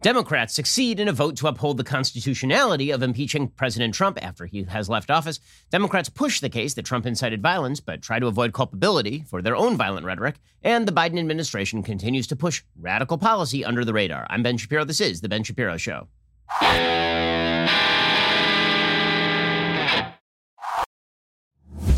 Democrats succeed in a vote to uphold the constitutionality of impeaching President Trump after he has left office. Democrats push the case that Trump incited violence, but try to avoid culpability for their own violent rhetoric. And the Biden administration continues to push radical policy under the radar. I'm Ben Shapiro. This is The Ben Shapiro Show.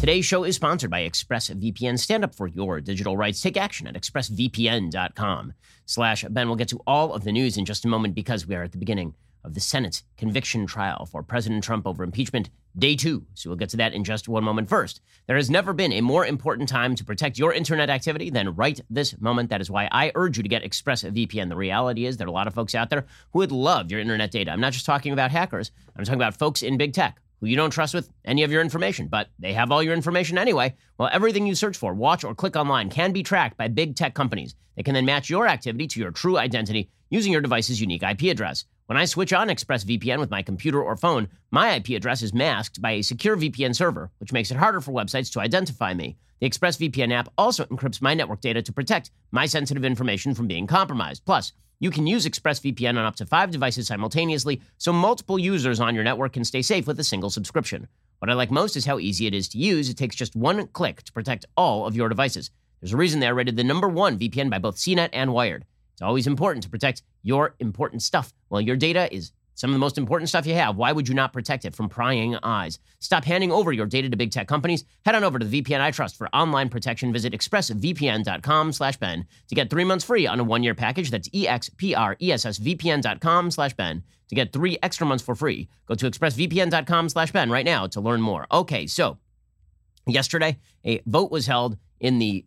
Today's show is sponsored by ExpressVPN. Stand up for your digital rights. Take action at expressvpn.com slash Ben. We'll get to all of the news in just a moment because we are at the beginning of the Senate's conviction trial for President Trump over impeachment, day two. So we'll get to that in just one moment. First, there has never been a more important time to protect your internet activity than right this moment. That is why I urge you to get ExpressVPN. The reality is there are a lot of folks out there who would love your internet data. I'm not just talking about hackers, I'm talking about folks in big tech who you don't trust with any of your information, but they have all your information anyway. Well, everything you search for, watch, or click online can be tracked by big tech companies. They can then match your activity to your true identity using your device's unique IP address. When I switch on ExpressVPN with my computer or phone, my IP address is masked by a secure VPN server, which makes it harder for websites to identify me. The ExpressVPN app also encrypts my network data to protect my sensitive information from being compromised. Plus, you can use ExpressVPN on up to five devices simultaneously, so multiple users on your network can stay safe with a single subscription. What I like most is how easy it is to use. It takes just one click to protect all of your devices. There's a reason they're rated the number one VPN by both CNET and Wired. It's always important to protect your important stuff. while your data is some of the most important stuff you have. Why would you not protect it from prying eyes? Stop handing over your data to big tech companies. Head on over to the VPN I trust for online protection. Visit expressvpn.com slash Ben to get three months free on a one-year package. That's expressvpn.com slash Ben to get three extra months for free. Go to expressvpn.com slash Ben right now to learn more. Okay, so yesterday, a vote was held in the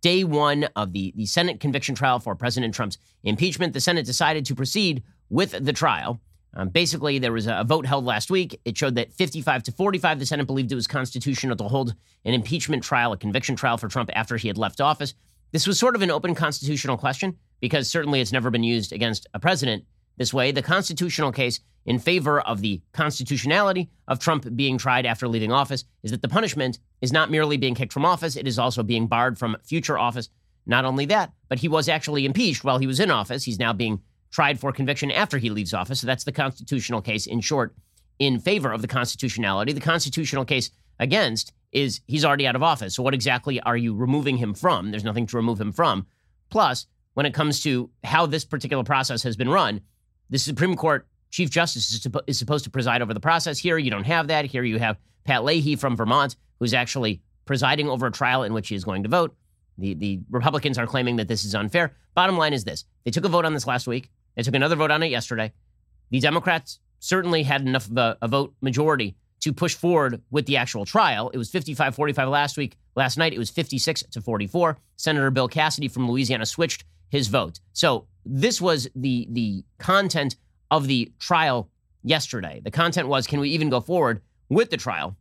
day one of the, the Senate conviction trial for President Trump's impeachment. The Senate decided to proceed with the trial. Um, basically, there was a vote held last week. It showed that 55 to 45, the Senate believed it was constitutional to hold an impeachment trial, a conviction trial for Trump after he had left office. This was sort of an open constitutional question because certainly it's never been used against a president this way. The constitutional case in favor of the constitutionality of Trump being tried after leaving office is that the punishment is not merely being kicked from office, it is also being barred from future office. Not only that, but he was actually impeached while he was in office. He's now being tried for conviction after he leaves office. So that's the constitutional case, in short, in favor of the constitutionality. The constitutional case against is he's already out of office. So what exactly are you removing him from? There's nothing to remove him from. Plus, when it comes to how this particular process has been run, the Supreme Court Chief Justice is, is supposed to preside over the process. Here, you don't have that. Here, you have Pat Leahy from Vermont, who's actually presiding over a trial in which he is going to vote. The, the Republicans are claiming that this is unfair. Bottom line is this they took a vote on this last week. They took another vote on it yesterday. The Democrats certainly had enough of a, a vote majority to push forward with the actual trial. It was 55 45 last week. Last night, it was 56 to 44. Senator Bill Cassidy from Louisiana switched his vote. So this was the, the content of the trial yesterday. The content was can we even go forward with the trial?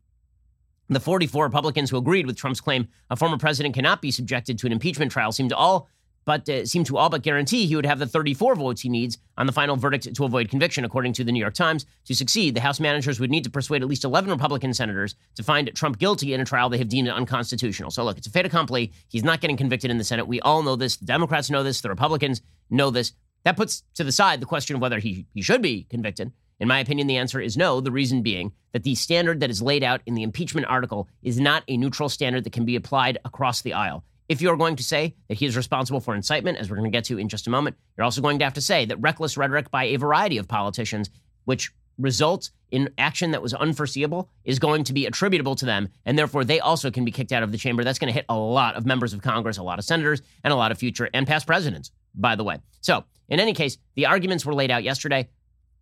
The 44 Republicans who agreed with Trump's claim a former president cannot be subjected to an impeachment trial seemed to all but uh, seemed to all but guarantee he would have the 34 votes he needs on the final verdict to avoid conviction, according to the New York Times. To succeed, the House managers would need to persuade at least 11 Republican senators to find Trump guilty in a trial they have deemed unconstitutional. So, look, it's a fait accompli. He's not getting convicted in the Senate. We all know this. The Democrats know this. The Republicans know this. That puts to the side the question of whether he, he should be convicted. In my opinion, the answer is no. The reason being that the standard that is laid out in the impeachment article is not a neutral standard that can be applied across the aisle. If you're going to say that he is responsible for incitement, as we're going to get to in just a moment, you're also going to have to say that reckless rhetoric by a variety of politicians, which results in action that was unforeseeable, is going to be attributable to them, and therefore they also can be kicked out of the chamber. That's going to hit a lot of members of Congress, a lot of senators, and a lot of future and past presidents, by the way. So, in any case, the arguments were laid out yesterday.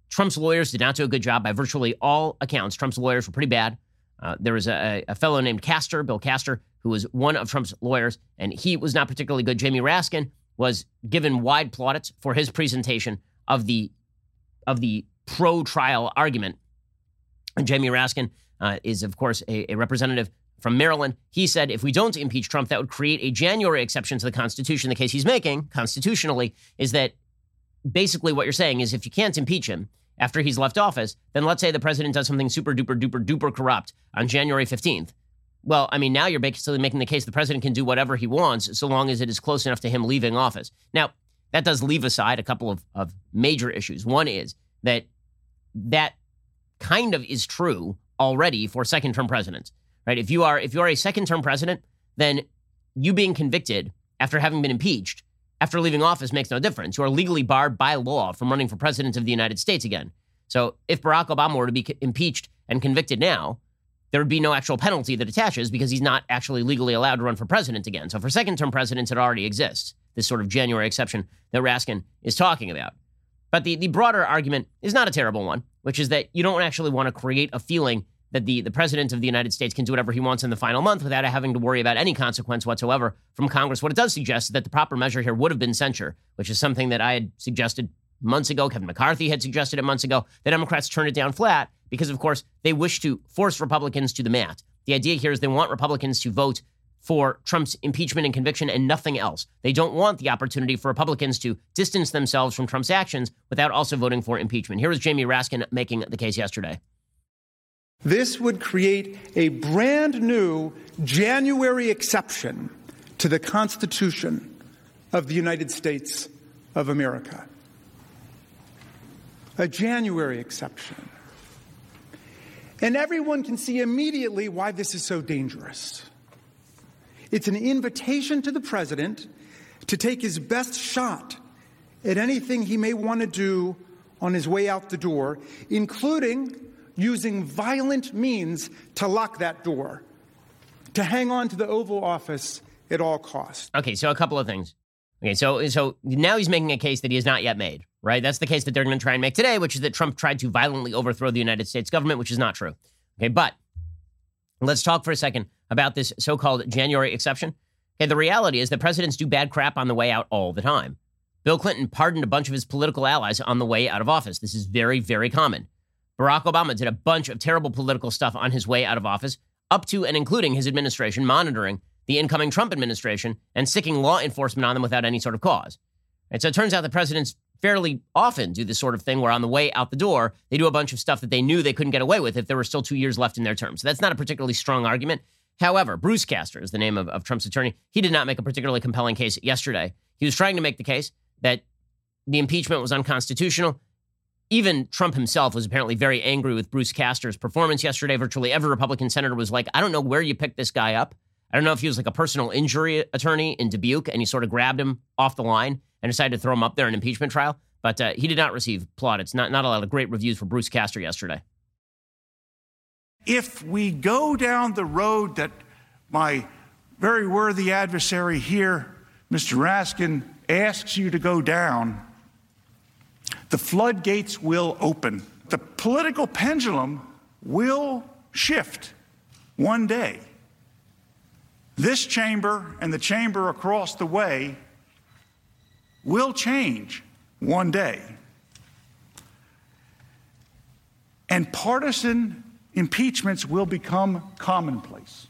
Trump's lawyers did not do a good job by virtually all accounts. Trump's lawyers were pretty bad. Uh, there was a, a fellow named Castor, Bill Castor, who was one of Trump's lawyers, and he was not particularly good. Jamie Raskin was given wide plaudits for his presentation of the of the pro-trial argument. And Jamie Raskin uh, is, of course, a, a representative from Maryland. He said if we don't impeach Trump, that would create a January exception to the Constitution. The case he's making constitutionally is that basically what you're saying is if you can't impeach him after he's left office, then let's say the president does something super duper duper duper corrupt on January 15th. Well, I mean, now you're basically making the case the president can do whatever he wants so long as it is close enough to him leaving office. Now, that does leave aside a couple of, of major issues. One is that that kind of is true already for second term presidents, right? If you are if you are a second term president, then you being convicted after having been impeached after leaving office makes no difference. You are legally barred by law from running for president of the United States again. So if Barack Obama were to be impeached and convicted now, there would be no actual penalty that attaches because he's not actually legally allowed to run for president again. So for second term presidents, it already exists, this sort of January exception that Raskin is talking about. But the, the broader argument is not a terrible one, which is that you don't actually want to create a feeling that the, the president of the United States can do whatever he wants in the final month without having to worry about any consequence whatsoever from Congress. What it does suggest is that the proper measure here would have been censure, which is something that I had suggested months ago. Kevin McCarthy had suggested it months ago. The Democrats turned it down flat because, of course, they wish to force Republicans to the mat. The idea here is they want Republicans to vote for Trump's impeachment and conviction and nothing else. They don't want the opportunity for Republicans to distance themselves from Trump's actions without also voting for impeachment. Here was Jamie Raskin making the case yesterday. This would create a brand new January exception to the Constitution of the United States of America. A January exception. And everyone can see immediately why this is so dangerous. It's an invitation to the president to take his best shot at anything he may want to do on his way out the door, including using violent means to lock that door, to hang on to the Oval Office at all costs. Okay, so a couple of things. Okay, so so now he's making a case that he has not yet made, right? That's the case that they're going to try and make today, which is that Trump tried to violently overthrow the United States government, which is not true. Okay, but let's talk for a second about this so-called January exception. Okay, the reality is that presidents do bad crap on the way out all the time. Bill Clinton pardoned a bunch of his political allies on the way out of office. This is very, very common. Barack Obama did a bunch of terrible political stuff on his way out of office, up to and including his administration monitoring the incoming Trump administration and sicking law enforcement on them without any sort of cause. And so it turns out the presidents fairly often do this sort of thing where on the way out the door, they do a bunch of stuff that they knew they couldn't get away with if there were still two years left in their term. So that's not a particularly strong argument. However, Bruce Castor is the name of, of Trump's attorney. He did not make a particularly compelling case yesterday. He was trying to make the case that the impeachment was unconstitutional even Trump himself was apparently very angry with Bruce Castor's performance yesterday. Virtually every Republican senator was like, I don't know where you picked this guy up. I don't know if he was like a personal injury attorney in Dubuque and he sort of grabbed him off the line and decided to throw him up there in impeachment trial. But uh, he did not receive plaudits. Not, not a lot of great reviews for Bruce Castor yesterday. If we go down the road that my very worthy adversary here, Mr. Raskin, asks you to go down, the floodgates will open. The political pendulum will shift one day. This chamber and the chamber across the way will change one day. And partisan impeachments will become commonplace.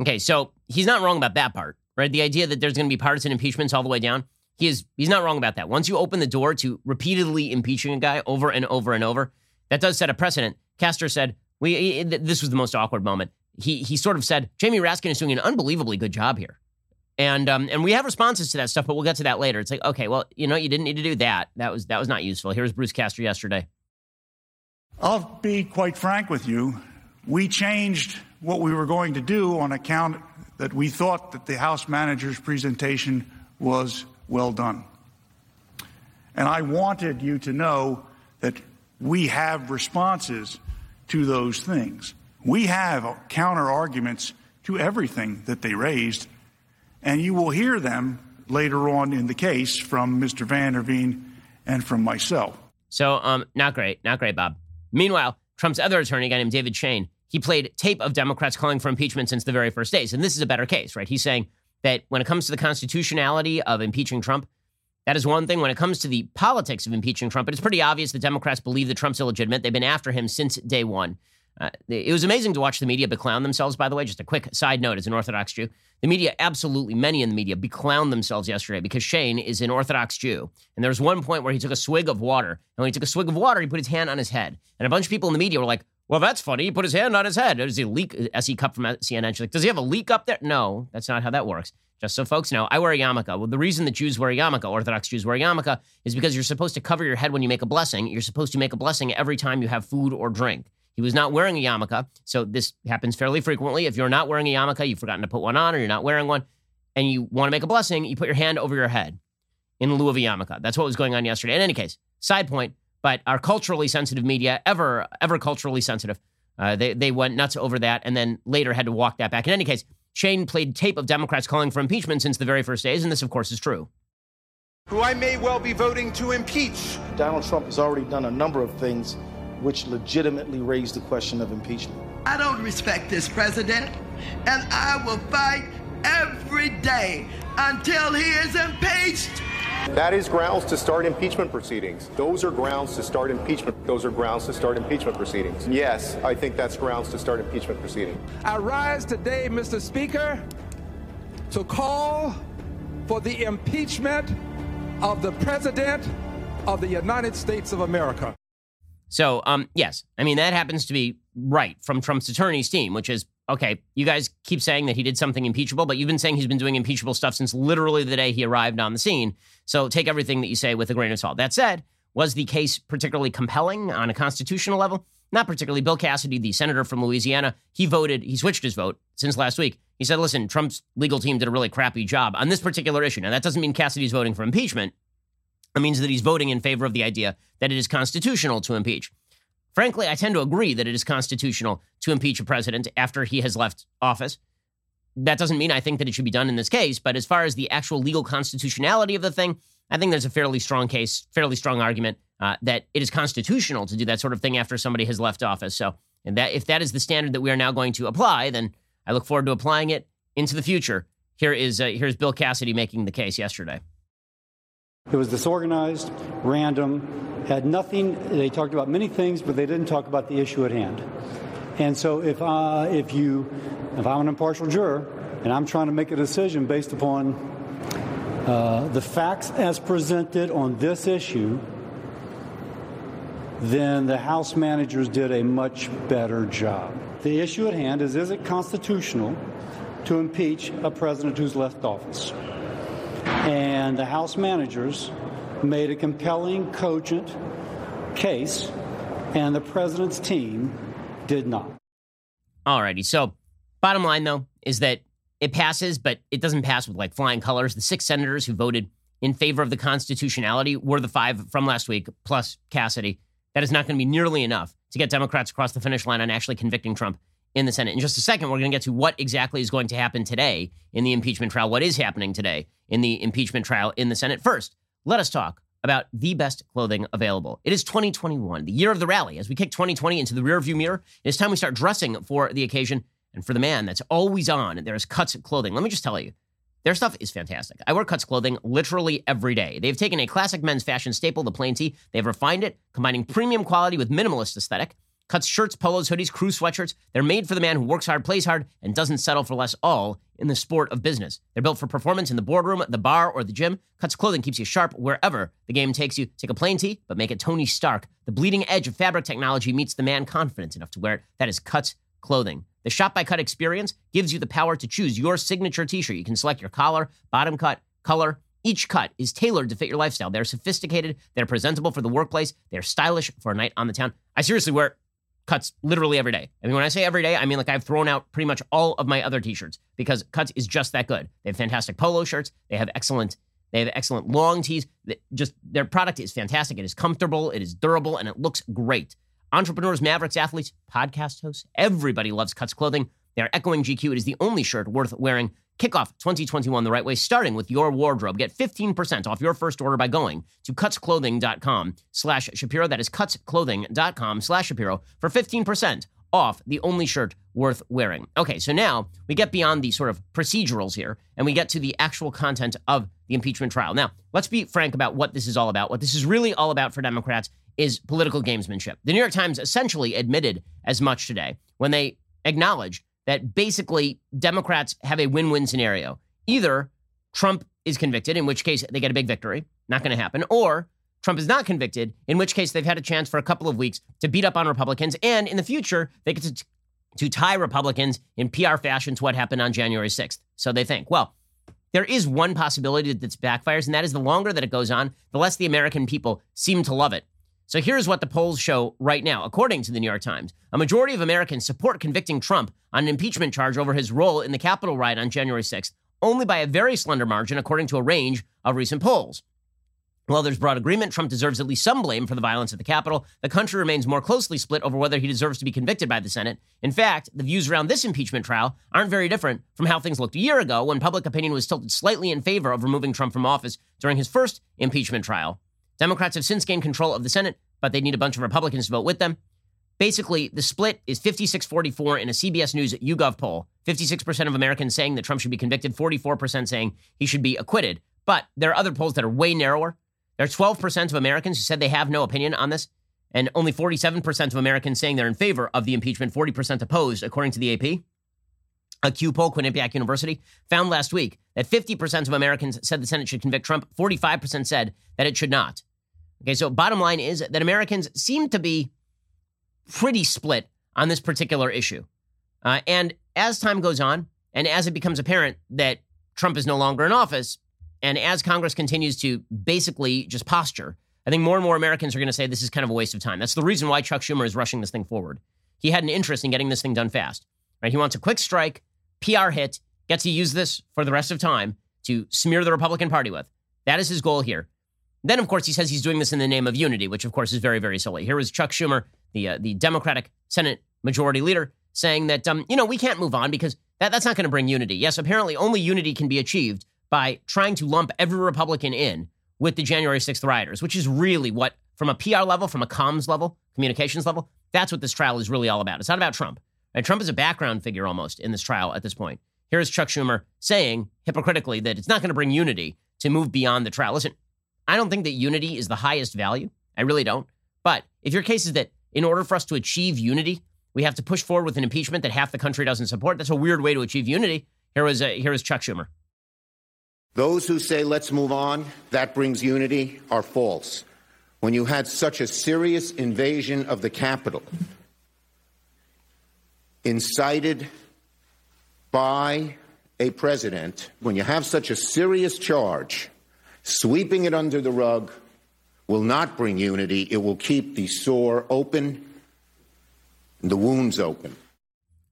Okay, so he's not wrong about that part, right? The idea that there's going to be partisan impeachments all the way down. He is he's not wrong about that. Once you open the door to repeatedly impeaching a guy over and over and over, that does set a precedent. Castor said, "We this was the most awkward moment." He he sort of said, "Jamie Raskin is doing an unbelievably good job here." And um, and we have responses to that stuff, but we'll get to that later. It's like, okay, well, you know, you didn't need to do that. That was that was not useful. Here's Bruce Castor yesterday. I'll be quite frank with you. We changed what we were going to do on account that we thought that the House manager's presentation was well done. And I wanted you to know that we have responses to those things. We have counter arguments to everything that they raised, and you will hear them later on in the case from Mr. Van der Veen and from myself. So, um, not great, not great, Bob. Meanwhile, Trump's other attorney, a guy named David Schoen, he played tape of Democrats calling for impeachment since the very first days. And this is a better case, right? He's saying that when it comes to the constitutionality of impeaching Trump, that is one thing. When it comes to the politics of impeaching Trump, it's pretty obvious the Democrats believe that Trump's illegitimate. They've been after him since day one. Uh, it was amazing to watch the media beclown themselves, by the way. Just a quick side note as an Orthodox Jew. The media, absolutely many in the media, beclowned themselves yesterday because Schoen is an Orthodox Jew. And there was one point where he took a swig of water. And when he took a swig of water, he put his hand on his head. And a bunch of people in the media were like, well, that's funny. He put his hand on his head. Does he leak? SE Cupp from CNN. She's like, does he have a leak up there? No, that's not how that works. just so folks know, I wear a yarmulke. Well, the reason that Jews wear a yarmulke, Orthodox Jews wear a yarmulke, is because you're supposed to cover your head when you make a blessing. You're supposed to make a blessing every time you have food or drink. He was not wearing a yarmulke, so this happens fairly frequently. If you're not wearing a yarmulke, you've forgotten to put one on, or you're not wearing one, and you want to make a blessing, you put your hand over your head in lieu of a yarmulke. That's what was going on yesterday. In any case, side point, but our culturally sensitive media, ever ever culturally sensitive, uh, they they went nuts over that, and then later had to walk that back. In any case, Schoen played tape of Democrats calling for impeachment since the very first days, and this, of course, is true. Who I may well be voting to impeach. Donald Trump has already done a number of things which legitimately raise the question of impeachment. I don't respect this president, and I will fight every day until he is impeached. That is grounds to start impeachment proceedings. Those are grounds to start impeachment. Those are grounds to start impeachment proceedings. Yes, I think that's grounds to start impeachment proceedings. I rise today, Mr. Speaker, to call for the impeachment of the President of the United States of America. So, um, yes, I mean, that happens to be right from Trump's attorney's team, which is okay, you guys keep saying that he did something impeachable, but you've been saying he's been doing impeachable stuff since literally the day he arrived on the scene. So take everything that you say with a grain of salt. That said, was the case particularly compelling on a constitutional level? Not particularly. Bill Cassidy, the senator from Louisiana, he voted, he switched his vote since last week. He said, listen, Trump's legal team did a really crappy job on this particular issue. Now, that doesn't mean Cassidy's voting for impeachment. It means that he's voting in favor of the idea that it is constitutional to impeach. Frankly, I tend to agree that it is constitutional to impeach a president after he has left office. That doesn't mean I think that it should be done in this case, but as far as the actual legal constitutionality of the thing, I think there's a fairly strong case, fairly strong argument uh, that it is constitutional to do that sort of thing after somebody has left office. So, and that if that is the standard that we are now going to apply, then I look forward to applying it into the future. Here is uh, here's Bill Cassidy making the case yesterday. It was disorganized, random, had nothing. They talked about many things, but they didn't talk about the issue at hand. And so, if uh, if you, if I'm an impartial juror and I'm trying to make a decision based upon uh, the facts as presented on this issue, then the House managers did a much better job. The issue at hand is: Is it constitutional to impeach a president who's left office? And the House managers made a compelling, cogent case, and the president's team did not. Alrighty. So, bottom line, though, is that it passes, but it doesn't pass with like flying colors. The six senators who voted in favor of the constitutionality were the five from last week, plus Cassidy. That is not going to be nearly enough to get Democrats across the finish line on actually convicting Trump in the Senate. In just a second, we're going to get to what exactly is going to happen today in the impeachment trial, what is happening today in the impeachment trial in the Senate. First, let us talk about the best clothing available. It is 2021, the year of the rally. As we kick 2020 into the rearview mirror, it's time we start dressing for the occasion and for the man that's always on. There's Cuts clothing. Let me just tell you, their stuff is fantastic. I wear Cuts clothing literally every day. They've taken a classic men's fashion staple, the plain tee. They've refined it, combining premium quality with minimalist aesthetic. Cuts shirts, polos, hoodies, crew sweatshirts. They're made for the man who works hard, plays hard, and doesn't settle for less, all in the sport of business. They're built for performance in the boardroom, the bar, or the gym. Cuts clothing keeps you sharp wherever the game takes you. Take a plain tee, but make it Tony Stark. The bleeding edge of fabric technology meets the man confident enough to wear it. That is Cuts clothing. The Shop by Cut experience gives you the power to choose your signature t shirt. You can select your collar, bottom cut, color. Each cut is tailored to fit your lifestyle. They're sophisticated, they're presentable for the workplace, they're stylish for a night on the town. I seriously wear cuts literally every day. I mean, when I say every day, I mean like I've thrown out pretty much all of my other t-shirts because cuts is just that good. They have fantastic polo shirts. They have excellent, they have excellent long tees. Just their product is fantastic. It is comfortable, it is durable, and it looks great. Entrepreneurs, mavericks, athletes, podcast hosts, everybody loves Cuts clothing. They are echoing GQ. It is the only shirt worth wearing. Kick off 2021 the right way, starting with your wardrobe. Get 15% off your first order by going to cutsclothing.com slash Shapiro. That is cutsclothing.com slash Shapiro for 15% off the only shirt worth wearing. Okay, so now we get beyond the sort of procedurals here and we get to the actual content of the impeachment trial. Now, let's be frank about what this is all about. What this is really all about for Democrats is political gamesmanship. The New York Times essentially admitted as much today when they acknowledged that basically Democrats have a win win scenario. Either Trump is convicted, in which case they get a big victory, not going to happen, or Trump is not convicted, in which case they've had a chance for a couple of weeks to beat up on Republicans, and in the future, they get to, to tie Republicans in PR fashion to what happened on January 6th. So they think, well, there is one possibility that this backfires, and that is the longer that it goes on, the less the American people seem to love it. So here's what the polls show right now. According to the New York Times, a majority of Americans support convicting Trump on an impeachment charge over his role in the Capitol riot on January 6th, only by a very slender margin, according to a range of recent polls. While there's broad agreement Trump deserves at least some blame for the violence at the Capitol, the country remains more closely split over whether he deserves to be convicted by the Senate. In fact, the views around this impeachment trial aren't very different from how things looked a year ago when public opinion was tilted slightly in favor of removing Trump from office during his first impeachment trial. Democrats have since gained control of the Senate, but they need a bunch of Republicans to vote with them. Basically, the split is 56 44 in a CBS News YouGov poll. 56% of Americans saying that Trump should be convicted, 44% saying he should be acquitted. But there are other polls that are way narrower. There are 12% of Americans who said they have no opinion on this, and only 47% of Americans saying they're in favor of the impeachment, 40% opposed, according to the AP. A Q poll, Quinnipiac University, found last week that 50% of Americans said the Senate should convict Trump, 45% said that it should not. Okay, so bottom line is that Americans seem to be pretty split on this particular issue. Uh, and as time goes on, and as it becomes apparent that Trump is no longer in office, and as Congress continues to basically just posture, I think more and more Americans are going to say this is kind of a waste of time. That's the reason why Chuck Schumer is rushing this thing forward. He had an interest in getting this thing done fast. Right? He wants a quick strike, PR hit, gets to use this for the rest of time to smear the Republican Party with. That is his goal here. Then, of course, he says he's doing this in the name of unity, which, of course, is very, very silly. Here was Chuck Schumer, the uh, the Democratic Senate Majority Leader, saying that um, you know we can't move on because that, that's not going to bring unity. Yes, apparently only unity can be achieved by trying to lump every Republican in with the January 6th rioters, which is really what, from a PR level, from a comms level, communications level, that's what this trial is really all about. It's not about Trump. Right? Trump is a background figure almost in this trial at this point. Here's Chuck Schumer saying hypocritically that it's not going to bring unity to move beyond the trial. Listen, I don't think that unity is the highest value. I really don't. But if your case is that in order for us to achieve unity, we have to push forward with an impeachment that half the country doesn't support, that's a weird way to achieve unity. Here was, uh, here was Chuck Schumer. Those who say let's move on, that brings unity, are false. When you had such a serious invasion of the Capitol, incited by a president, when you have such a serious charge, sweeping it under the rug will not bring unity. It will keep the sore open the wounds open.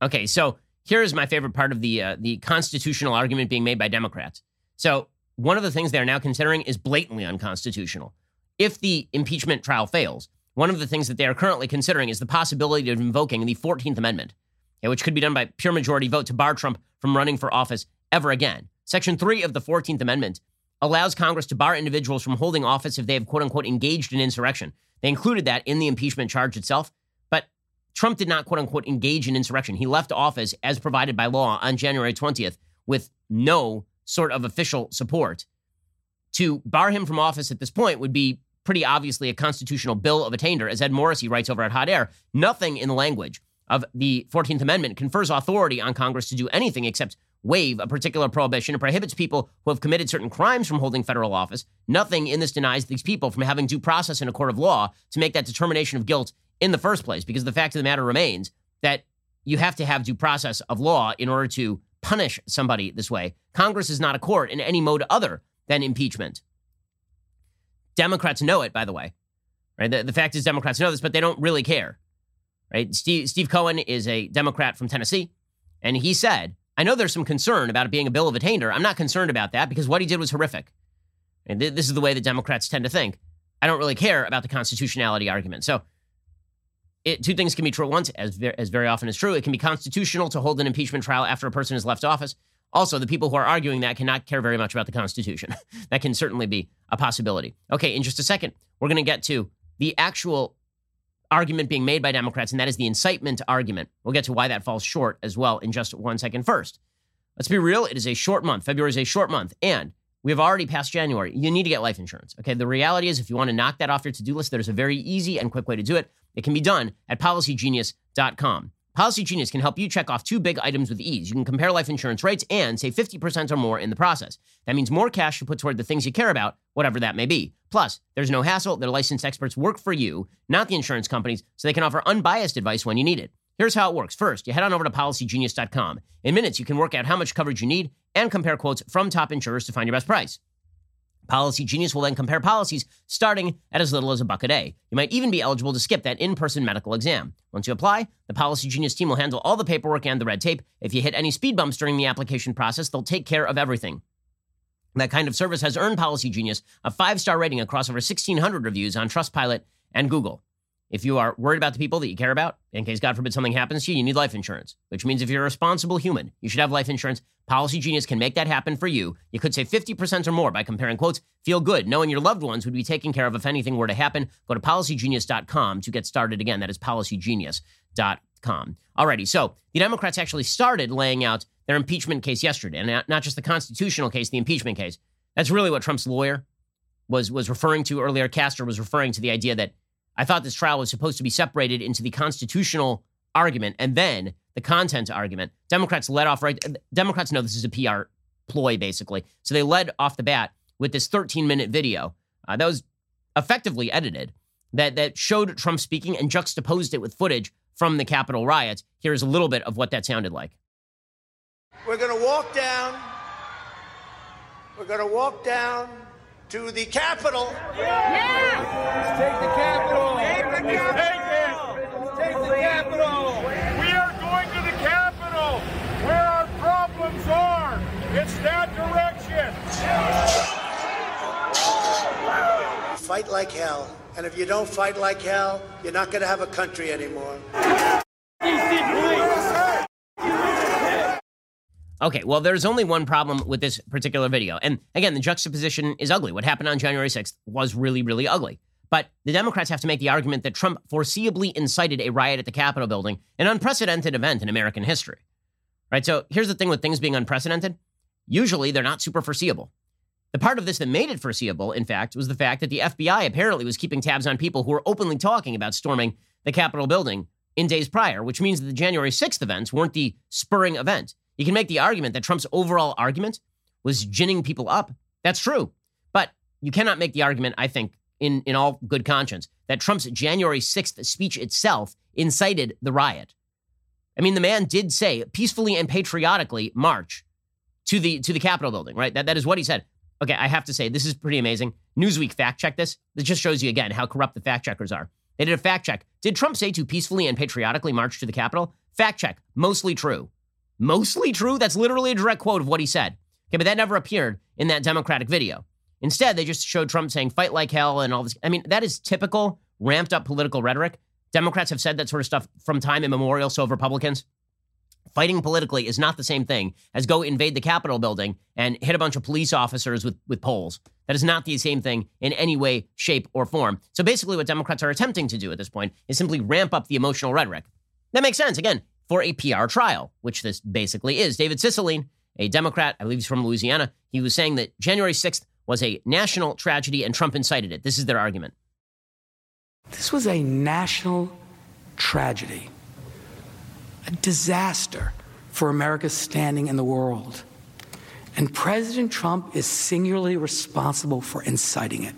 Okay, so here's my favorite part of the uh, the constitutional argument being made by Democrats. So, one of the things they're now considering is blatantly unconstitutional. If the impeachment trial fails, one of the things that they are currently considering is the possibility of invoking the 14th Amendment, okay, which could be done by pure majority vote to bar Trump from running for office ever again. Section 3 of the 14th Amendment allows Congress to bar individuals from holding office if they have quote unquote engaged in insurrection. They included that in the impeachment charge itself, but Trump did not quote unquote engage in insurrection. He left office as provided by law on January 20th with no sort of official support. To bar him from office at this point would be pretty obviously a constitutional bill of attainder, as Ed Morrissey writes over at Hot Air. Nothing in the language of the 14th Amendment confers authority on Congress to do anything except waive a particular prohibition. It prohibits people who have committed certain crimes from holding federal office. Nothing in this denies these people from having due process in a court of law to make that determination of guilt in the first place, because the fact of the matter remains that you have to have due process of law in order to punish somebody this way. Congress is not a court in any mode other than impeachment. Democrats know it, by the way. Right? The, the fact is, Democrats know this, but they don't really care. Right? Steve, Steve Cohen is a Democrat from Tennessee, and he said, I know there's some concern about it being a bill of attainder. I'm not concerned about that because what he did was horrific. And th- this is the way that Democrats tend to think. I don't really care about the constitutionality argument. So it, two things can be true at once, as, ver- as very often is true. It can be constitutional to hold an impeachment trial after a person has left office. Also, the people who are arguing that cannot care very much about the Constitution. that can certainly be a possibility. Okay, in just a second, we're going to get to the actual argument being made by Democrats, and that is the incitement argument. We'll get to why that falls short as well in just one second. First, let's be real. It is a short month. February is a short month, and we have already passed January. You need to get life insurance. Okay. The reality is, if you want to knock that off your to do list, there's a very easy and quick way to do it. It can be done at policygenius.com. Policy Genius can help you check off two big items with ease. You can compare life insurance rates and save 50% or more in the process. That means more cash to put toward the things you care about, whatever that may be. Plus, there's no hassle. Their licensed experts work for you, not the insurance companies, so they can offer unbiased advice when you need it. Here's how it works. First, you head on over to policygenius.com. In minutes, you can work out how much coverage you need and compare quotes from top insurers to find your best price. Policy Genius will then compare policies starting at as little as a buck a day. You might even be eligible to skip that in person medical exam. Once you apply, the Policy Genius team will handle all the paperwork and the red tape. If you hit any speed bumps during the application process, they'll take care of everything. That kind of service has earned Policy Genius a five star rating across over 1,600 reviews on Trustpilot and Google. If you are worried about the people that you care about, in case God forbid something happens to you, you need life insurance, which means if you're a responsible human, you should have life insurance. Policy Genius can make that happen for you. You could save 50% or more by comparing quotes. Feel good knowing your loved ones would be taken care of if anything were to happen. Go to policygenius.com to get started. Again, that is policygenius.com. Alrighty, so the Democrats actually started laying out their impeachment case yesterday, and not just the constitutional case, the impeachment case. That's really what Trump's lawyer was was referring to earlier. Castor was referring to the idea that I thought this trial was supposed to be separated into the constitutional argument and then the content argument. Democrats led off right. Democrats know this is a PR ploy, basically. So they led off the bat with this 13 minute video uh, that was effectively edited that that showed Trump speaking and juxtaposed it with footage from the Capitol riots. Here's a little bit of what that sounded like. We're going to walk down. We're going to walk down to the Capitol. Yeah! Let's take the Capitol. Take the Capitol. Take the Capitol. We are going to the Capitol, where our problems are. It's that direction. Fight like hell. And if you don't fight like hell, you're not going to have a country anymore. Okay, well, there's only one problem with this particular video. And again, the juxtaposition is ugly. What happened on January 6th was really, really ugly. But the Democrats have to make the argument that Trump foreseeably incited a riot at the Capitol building, an unprecedented event in American history. Right? So here's the thing with things being unprecedented usually they're not super foreseeable. The part of this that made it foreseeable, in fact, was the fact that the FBI apparently was keeping tabs on people who were openly talking about storming the Capitol building in days prior, which means that the January 6th events weren't the spurring event. You can make the argument that Trump's overall argument was ginning people up. That's true. But you cannot make the argument, I think, in, in all good conscience, that Trump's January 6th speech itself incited the riot. I mean, the man did say peacefully and patriotically march to the to the Capitol building, right? That, that is what he said. Okay, I have to say, this is pretty amazing. Newsweek fact checked this. This just shows you again how corrupt the fact checkers are. They did a fact check. Did Trump say to peacefully and patriotically march to the Capitol? Fact check. Mostly true mostly true. That's literally a direct quote of what he said. Okay, but that never appeared in that Democratic video. Instead, they just showed Trump saying fight like hell and all this. I mean, that is typical ramped up political rhetoric. Democrats have said that sort of stuff from time immemorial, so have Republicans. Fighting politically is not the same thing as go invade the Capitol building and hit a bunch of police officers with, with poles. That is not the same thing in any way, shape, or form. So basically, what Democrats are attempting to do at this point is simply ramp up the emotional rhetoric. That makes sense. Again, for a PR trial, which this basically is. David Cicilline, a Democrat, I believe he's from Louisiana, he was saying that January 6th was a national tragedy and Trump incited it. This is their argument. This was a national tragedy, a disaster for America's standing in the world. And President Trump is singularly responsible for inciting it.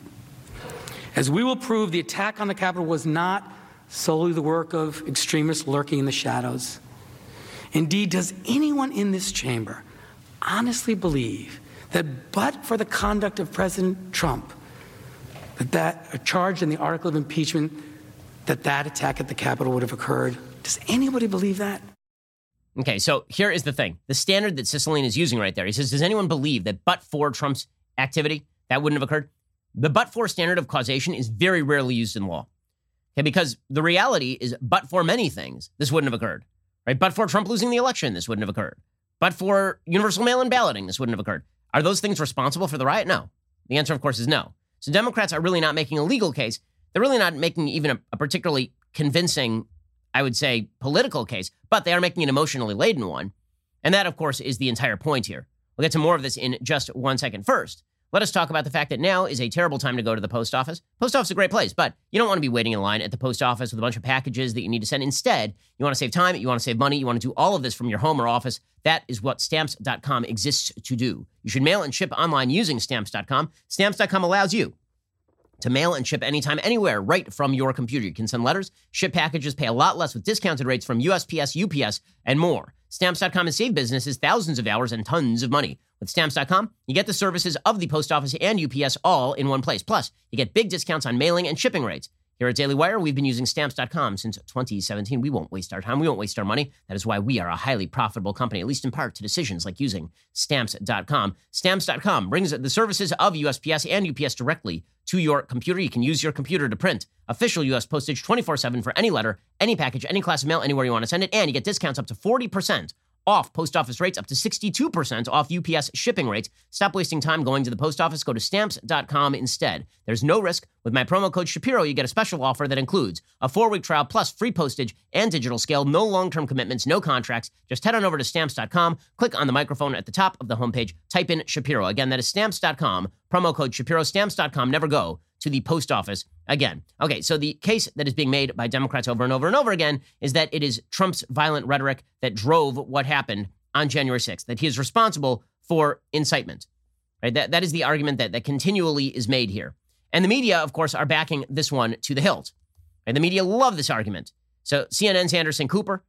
As we will prove, the attack on the Capitol was not solely the work of extremists lurking in the shadows. Indeed, does anyone in this chamber honestly believe that but for the conduct of President Trump, that that a charge in the article of impeachment, that that attack at the Capitol would have occurred? Does anybody believe that? Okay, so here is the thing. The standard that Cicilline is using right there. He says, Does anyone believe that but for Trump's activity, that wouldn't have occurred? The but for standard of causation is very rarely used in law. Okay, because the reality is, but for many things, this wouldn't have occurred. Right? But for Trump losing the election, this wouldn't have occurred. But for universal mail-in balloting, this wouldn't have occurred. Are those things responsible for the riot? No. The answer, of course, is no. So Democrats are really not making a legal case. They're really not making even a, a particularly convincing, I would say, political case, but they are making an emotionally laden one. And that, of course, is the entire point here. We'll get to more of this in just one second. First, let us talk about the fact that now is a terrible time to go to the post office. Post office is a great place, but you don't want to be waiting in line at the post office with a bunch of packages that you need to send. Instead, you want to save time, you want to save money, you want to do all of this from your home or office. That is what stamps.com exists to do. You should mail and ship online using stamps.com. Stamps.com allows you to mail and ship anytime, anywhere, right from your computer. You can send letters, ship packages, pay a lot less with discounted rates from USPS, UPS, and more. Stamps.com has saved businesses thousands of hours and tons of money. With Stamps.com, you get the services of the Post Office and UPS all in one place. Plus, you get big discounts on mailing and shipping rates. Here at Daily Wire, we've been using Stamps.com since 2017. We won't waste our time. We won't waste our money. That is why we are a highly profitable company, at least in part to decisions like using Stamps.com. Stamps.com brings the services of USPS and UPS directly to your computer. You can use your computer to print official U.S. postage 24 7 for any letter, any package, any class of mail, anywhere you want to send it. And you get discounts up to 40% off post office rates, up to 62% off UPS shipping rates. Stop wasting time going to the post office. Go to stamps.com instead. There's no risk. With my promo code Shapiro, you get a special offer that includes a four week trial plus free postage and digital scale. No long term commitments, no contracts. Just head on over to stamps.com, click on the microphone at the top of the homepage, type in Shapiro. Again, that is stamps.com, promo code Shapiro, stamps.com. Never go to the post office again. Okay, so the case that is being made by Democrats over and over and over again is that it is Trump's violent rhetoric that drove what happened on January 6th, that he is responsible for incitement. Right? That, that is the argument that, that continually is made here. And the media, of course, are backing this one to the hilt. And the media love this argument. So CNN's Anderson Cooper,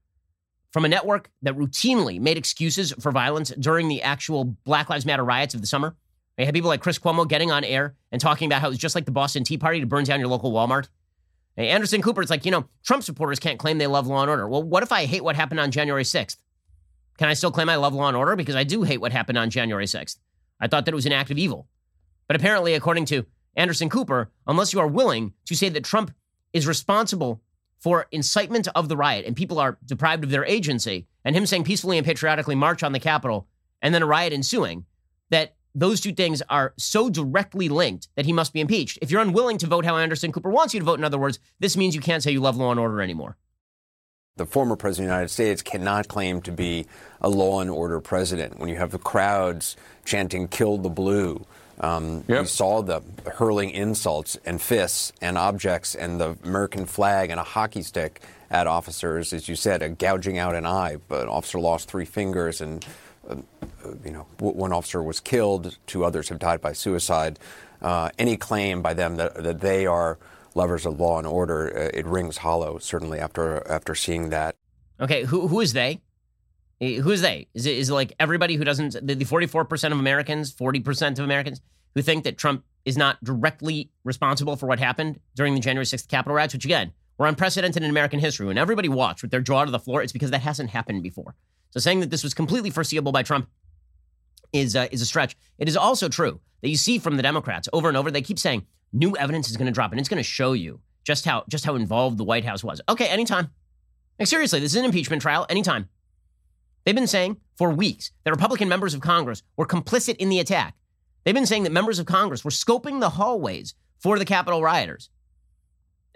from a network that routinely made excuses for violence during the actual Black Lives Matter riots of the summer, they had people like Chris Cuomo getting on air and talking about how it was just like the Boston Tea Party to burn down your local Walmart. Hey, Anderson Cooper, it's like, you know, Trump supporters can't claim they love law and order. Well, what if I hate what happened on January 6th? Can I still claim I love law and order? Because I do hate what happened on January 6th. I thought that it was an act of evil. But apparently, according to Anderson Cooper, unless you are willing to say that Trump is responsible for incitement of the riot and people are deprived of their agency, and him saying peacefully and patriotically march on the Capitol and then a riot ensuing, that those two things are so directly linked that he must be impeached. If you're unwilling to vote how Anderson Cooper wants you to vote, in other words, this means you can't say you love law and order anymore. The former president of the United States cannot claim to be a law and order president. When you have the crowds chanting, kill the blue, um, yep. we saw the hurling insults and fists and objects and the American flag and a hockey stick at officers, as you said, a gouging out an eye, but an officer lost three fingers and you know, one officer was killed, two others have died by suicide. Uh, any claim by them that, that they are lovers of law and order, uh, it rings hollow. Certainly after after seeing that. Okay, who who is they? Eh, who is they? Is it is it like everybody who doesn't the forty four percent of Americans, forty percent of Americans who think that Trump is not directly responsible for what happened during the January sixth Capitol riots, which again were unprecedented in American history. When everybody watched with their jaw to the floor, it's because that hasn't happened before. So saying that this was completely foreseeable by Trump is uh, is a stretch. It is also true that you see from the Democrats over and over. They keep saying new evidence is going to drop, and it's going to show you just how just how involved the White House was. Okay, anytime. Like seriously, this is an impeachment trial. Anytime. They've been saying for weeks that Republican members of Congress were complicit in the attack. They've been saying that members of Congress were scoping the hallways for the Capitol rioters.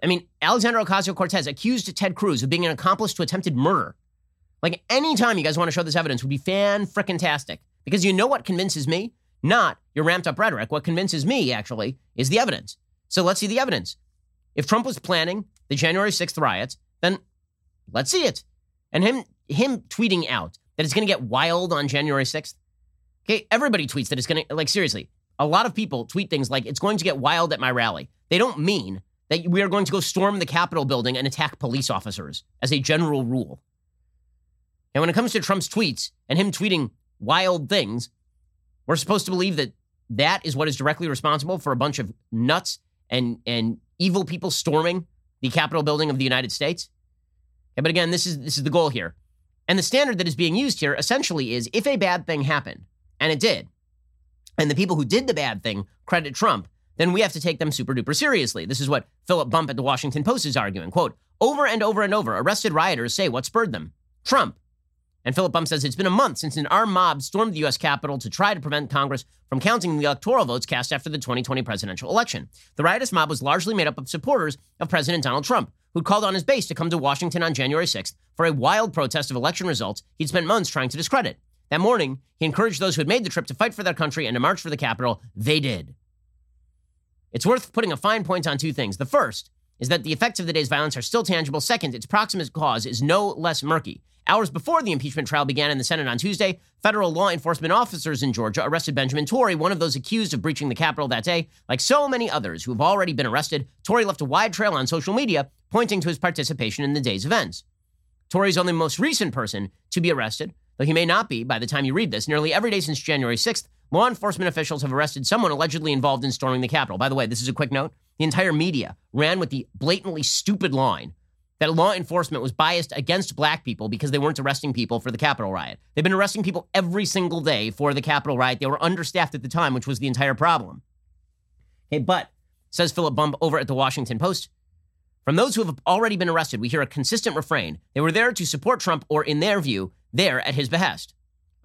I mean, Alexandra Ocasio Cortez accused Ted Cruz of being an accomplice to attempted murder. Like anytime you guys want to show this evidence would be fan frickin' tastic. Because you know what convinces me? Not your ramped up rhetoric. What convinces me, actually, is the evidence. So let's see the evidence. If Trump was planning the January 6th riots, then let's see it. And him him tweeting out that it's going to get wild on January 6th. Okay, everybody tweets that it's going to like seriously. A lot of people tweet things like it's going to get wild at my rally. They don't mean that we are going to go storm the Capitol building and attack police officers as a general rule. And when it comes to Trump's tweets and him tweeting wild things, we're supposed to believe that that is what is directly responsible for a bunch of nuts and and evil people storming the Capitol building of the United States. Okay, but again, this is this is the goal here. And the standard that is being used here essentially is if a bad thing happened, and it did, and the people who did the bad thing credit Trump, then we have to take them super duper seriously. This is what Philip Bump at the Washington Post is arguing. Quote, over and over and over, arrested rioters say what spurred them. Trump, and Philip Bump says it's been a month since an armed mob stormed the U.S. Capitol to try to prevent Congress from counting the electoral votes cast after the 2020 presidential election. The riotous mob was largely made up of supporters of President Donald Trump, who'd called on his base to come to Washington on January 6th for a wild protest of election results he'd spent months trying to discredit. That morning, he encouraged those who had made the trip to fight for their country and to march for the Capitol. They did. It's worth putting a fine point on two things. The first is that the effects of the day's violence are still tangible. Second, its proximate cause is no less murky. Hours before the impeachment trial began in the Senate on Tuesday, federal law enforcement officers in Georgia arrested Benjamin Tory, one of those accused of breaching the Capitol that day. Like so many others who have already been arrested, Tory left a wide trail on social media pointing to his participation in the day's events. Tory's only the most recent person to be arrested, though he may not be by the time you read this. Nearly every day since January 6th, law enforcement officials have arrested someone allegedly involved in storming the Capitol. By the way, this is a quick note. The entire media ran with the blatantly stupid line that law enforcement was biased against black people because they weren't arresting people for the Capitol riot. They've been arresting people every single day for the Capitol riot. They were understaffed at the time, which was the entire problem. Okay, but, says Philip Bump over at the Washington Post, from those who have already been arrested, we hear a consistent refrain. They were there to support Trump, or in their view, there at his behest.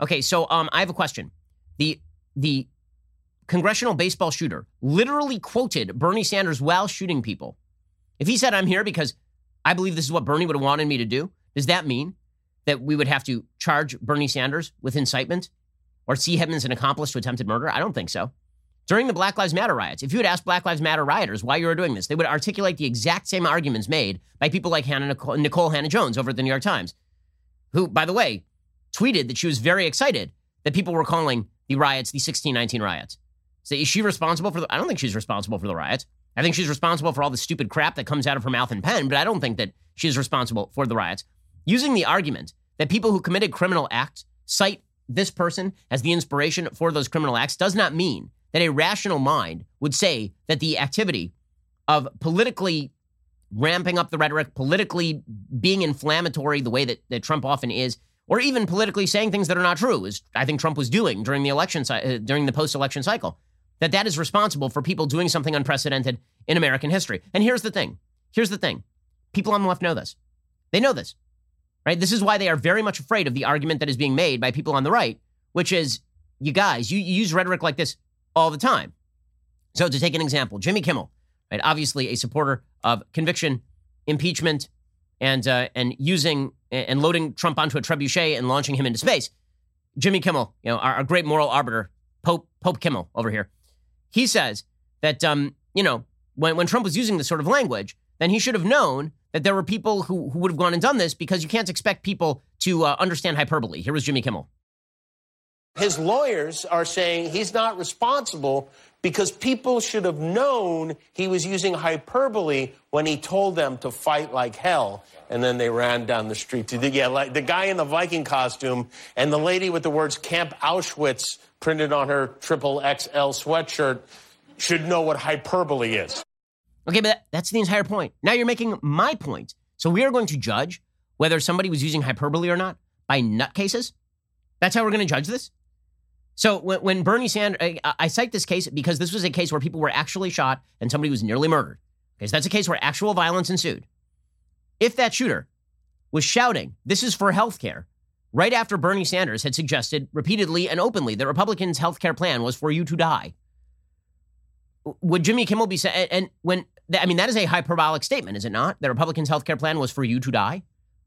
Okay, so um, I have a question. The the congressional baseball shooter literally quoted Bernie Sanders while shooting people. If he said, I'm here because I believe this is what Bernie would have wanted me to do. Does that mean that we would have to charge Bernie Sanders with incitement or see him as an accomplice to attempted murder? I don't think so. During the Black Lives Matter riots, if you had asked Black Lives Matter rioters why you were doing this, they would articulate the exact same arguments made by people like Hannah Nicole, Nikole Hannah Jones over at the New York Times, who, by the way, tweeted that she was very excited that people were calling the riots the 1619 riots. So is she responsible for the? I don't think she's responsible for the riots. I think she's responsible for all the stupid crap that comes out of her mouth and pen, but I don't think that she's responsible for the riots. Using the argument that people who committed criminal acts cite this person as the inspiration for those criminal acts does not mean that a rational mind would say that the activity of politically ramping up the rhetoric, politically being inflammatory the way that, that Trump often is, or even politically saying things that are not true, as I think Trump was doing during the election uh, during the post-election cycle that that is responsible for people doing something unprecedented in American history. And here's the thing. Here's the thing. People on the left know this. They know this. Right? This is why they are very much afraid of the argument that is being made by people on the right, which is you guys, you, you use rhetoric like this all the time. So to take an example, Jimmy Kimmel, right? Obviously a supporter of conviction, impeachment, and uh, and using and loading Trump onto a trebuchet and launching him into space. Jimmy Kimmel, you know, our, our great moral arbiter, Pope Pope Kimmel over here, he says that, um, you know, when, when Trump was using this sort of language, then he should have known that there were people who, who would have gone and done this because you can't expect people to uh, understand hyperbole. Here was Jimmy Kimmel. His lawyers are saying he's not responsible because people should have known he was using hyperbole when he told them to fight like hell. And then they ran down the street to the, yeah, like the guy in the Viking costume and the lady with the words Camp Auschwitz printed on her triple XL sweatshirt should know what hyperbole is. Okay, but that's the entire point. Now you're making my point. So we are going to judge whether somebody was using hyperbole or not by nutcases? That's how we're going to judge this? So when, when Bernie Sanders, I, I, cite this case because this was a case where people were actually shot and somebody was nearly murdered. Okay, so that's a case where actual violence ensued. If that shooter was shouting, "This is for health care," right after Bernie Sanders had suggested repeatedly and openly that Republicans' health care plan was for you to die, would Jimmy Kimmel be saying? And when I mean that is a hyperbolic statement, is it not? That Republicans' health care plan was for you to die.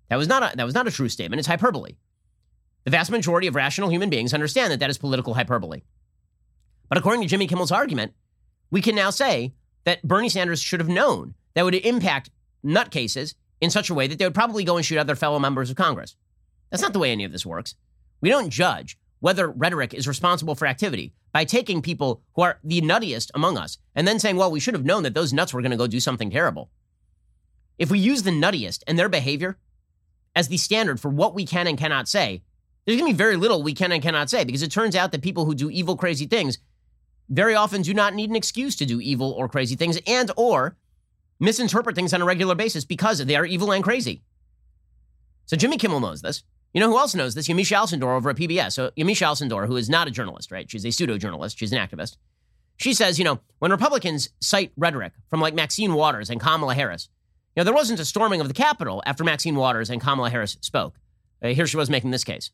That was not a, that was not a true statement. It's hyperbole. The vast majority of rational human beings understand that that is political hyperbole. But according to Jimmy Kimmel's argument, we can now say that Bernie Sanders should have known that would impact nutcases in such a way that they would probably go and shoot other fellow members of Congress. That's not the way any of this works. We don't judge whether rhetoric is responsible for activity by taking people who are the nuttiest among us and then saying, well, we should have known that those nuts were going to go do something terrible. If we use the nuttiest and their behavior as the standard for what we can and cannot say, there's going to be very little we can and cannot say because it turns out that people who do evil, crazy things very often do not need an excuse to do evil or crazy things and or misinterpret things on a regular basis because they are evil and crazy. So Jimmy Kimmel knows this. You know who else knows this? Yamiche Alcindor over at PBS. So Yamiche Alcindor, who is not a journalist, right? She's a pseudo journalist. She's an activist. She says, you know, when Republicans cite rhetoric from like Maxine Waters and Kamala Harris, you know, there wasn't a storming of the Capitol after Maxine Waters and Kamala Harris spoke. Uh, here she was making this case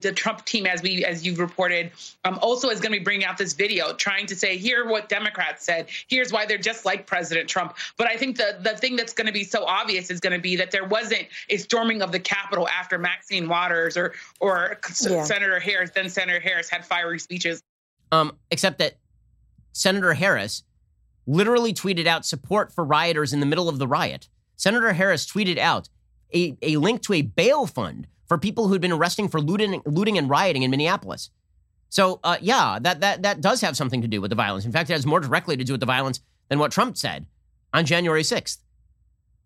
the Trump team, as we as you've reported, um, also is going to be bringing out this video trying to say, here what Democrats said, here's why they're just like President Trump. But I think the the thing that's going to be so obvious is going to be that there wasn't a storming of the Capitol after Maxine Waters or or yeah. Senator Harris, then Senator Harris had fiery speeches. Um, except that Senator Harris literally tweeted out support for rioters in the middle of the riot. Senator Harris tweeted out a, a link to a bail fund for people who'd been arresting for looting, looting and rioting in Minneapolis. So, uh, yeah, that, that, that does have something to do with the violence. In fact, it has more directly to do with the violence than what Trump said on January 6th.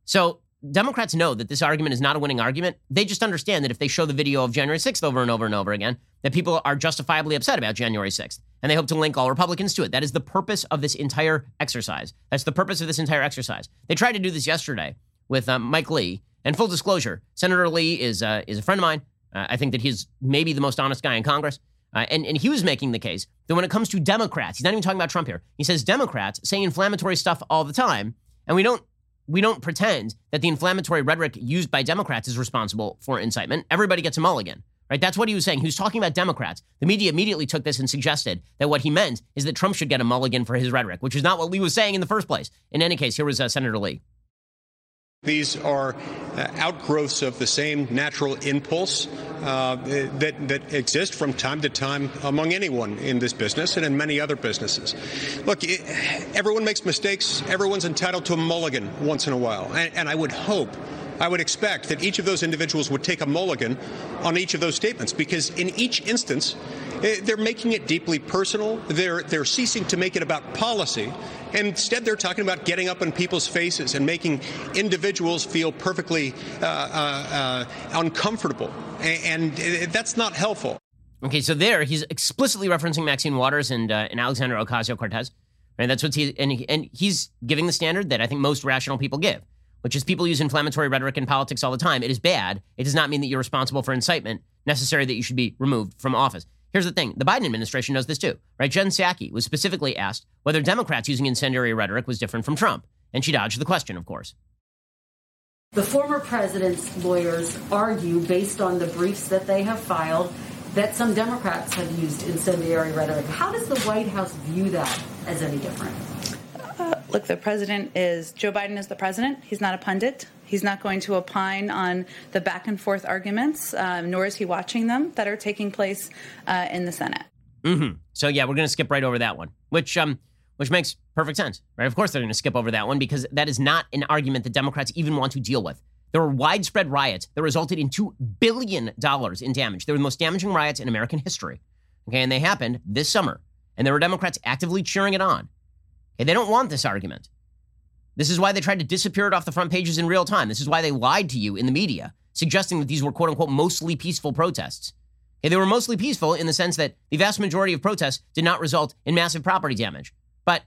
So, Democrats know that this argument is not a winning argument. They just understand that if they show the video of January 6th over and over and over again, that people are justifiably upset about January 6th. And they hope to link all Republicans to it. That is the purpose of this entire exercise. That's the purpose of this entire exercise. They tried to do this yesterday with um, Mike Lee. And full disclosure, Senator Lee is, uh, is a friend of mine. Uh, I think that he's maybe the most honest guy in Congress. Uh, and, and he was making the case that when it comes to Democrats, he's not even talking about Trump here. He says Democrats say inflammatory stuff all the time, and we don't we don't pretend that the inflammatory rhetoric used by Democrats is responsible for incitement. Everybody gets a mulligan, right? That's what he was saying. He was talking about Democrats. The media immediately took this and suggested that what he meant is that Trump should get a mulligan for his rhetoric, which is not what Lee was saying in the first place. In any case, here was uh, Senator Lee. These are uh, outgrowths of the same natural impulse uh, that, that exist from time to time among anyone in this business and in many other businesses. Look, it, everyone makes mistakes. Everyone's entitled to a mulligan once in a while. And, and I would hope I would expect that each of those individuals would take a mulligan on each of those statements because in each instance, eh, they're making it deeply personal. They're, they're ceasing to make it about policy. Instead, they're talking about getting up in people's faces and making individuals feel perfectly uh, uh, uh, uncomfortable. And, and, that's not helpful. Okay, so there he's explicitly referencing Maxine Waters and, uh, and Alexandra Ocasio Cortez. Right, that's what he and, he, and he's giving the standard that I think most rational people give which is people use inflammatory rhetoric in politics all the time. It is bad. It does not mean that you're responsible for incitement, necessary that you should be removed from office. Here's the thing the Biden administration knows this too, right? Jen Psaki was specifically asked whether Democrats using incendiary rhetoric was different from Trump, and she dodged the question, of course. The former president's lawyers argue, based on the briefs that they have filed, that some Democrats have used incendiary rhetoric. How does the White House view that as any different? Uh, look, the president is Joe Biden is the president. He's not a pundit. He's not going to opine on the back and forth arguments, um, nor is he watching them that are taking place uh, in the Senate. Mm-hmm. So yeah, we're going to skip right over that one, which um, which makes perfect sense, right? Of course, they're going to skip over that one because that is not an argument that Democrats even want to deal with. There were widespread riots that resulted in two billion dollars in damage. They were the most damaging riots in American history. Okay, and they happened this summer, and there were Democrats actively cheering it on. Okay, they don't want this argument. This is why they tried to disappear it off the front pages in real time. This is why they lied to you in the media, suggesting that these were quote unquote mostly peaceful protests. Okay, they were mostly peaceful in the sense that the vast majority of protests did not result in massive property damage. But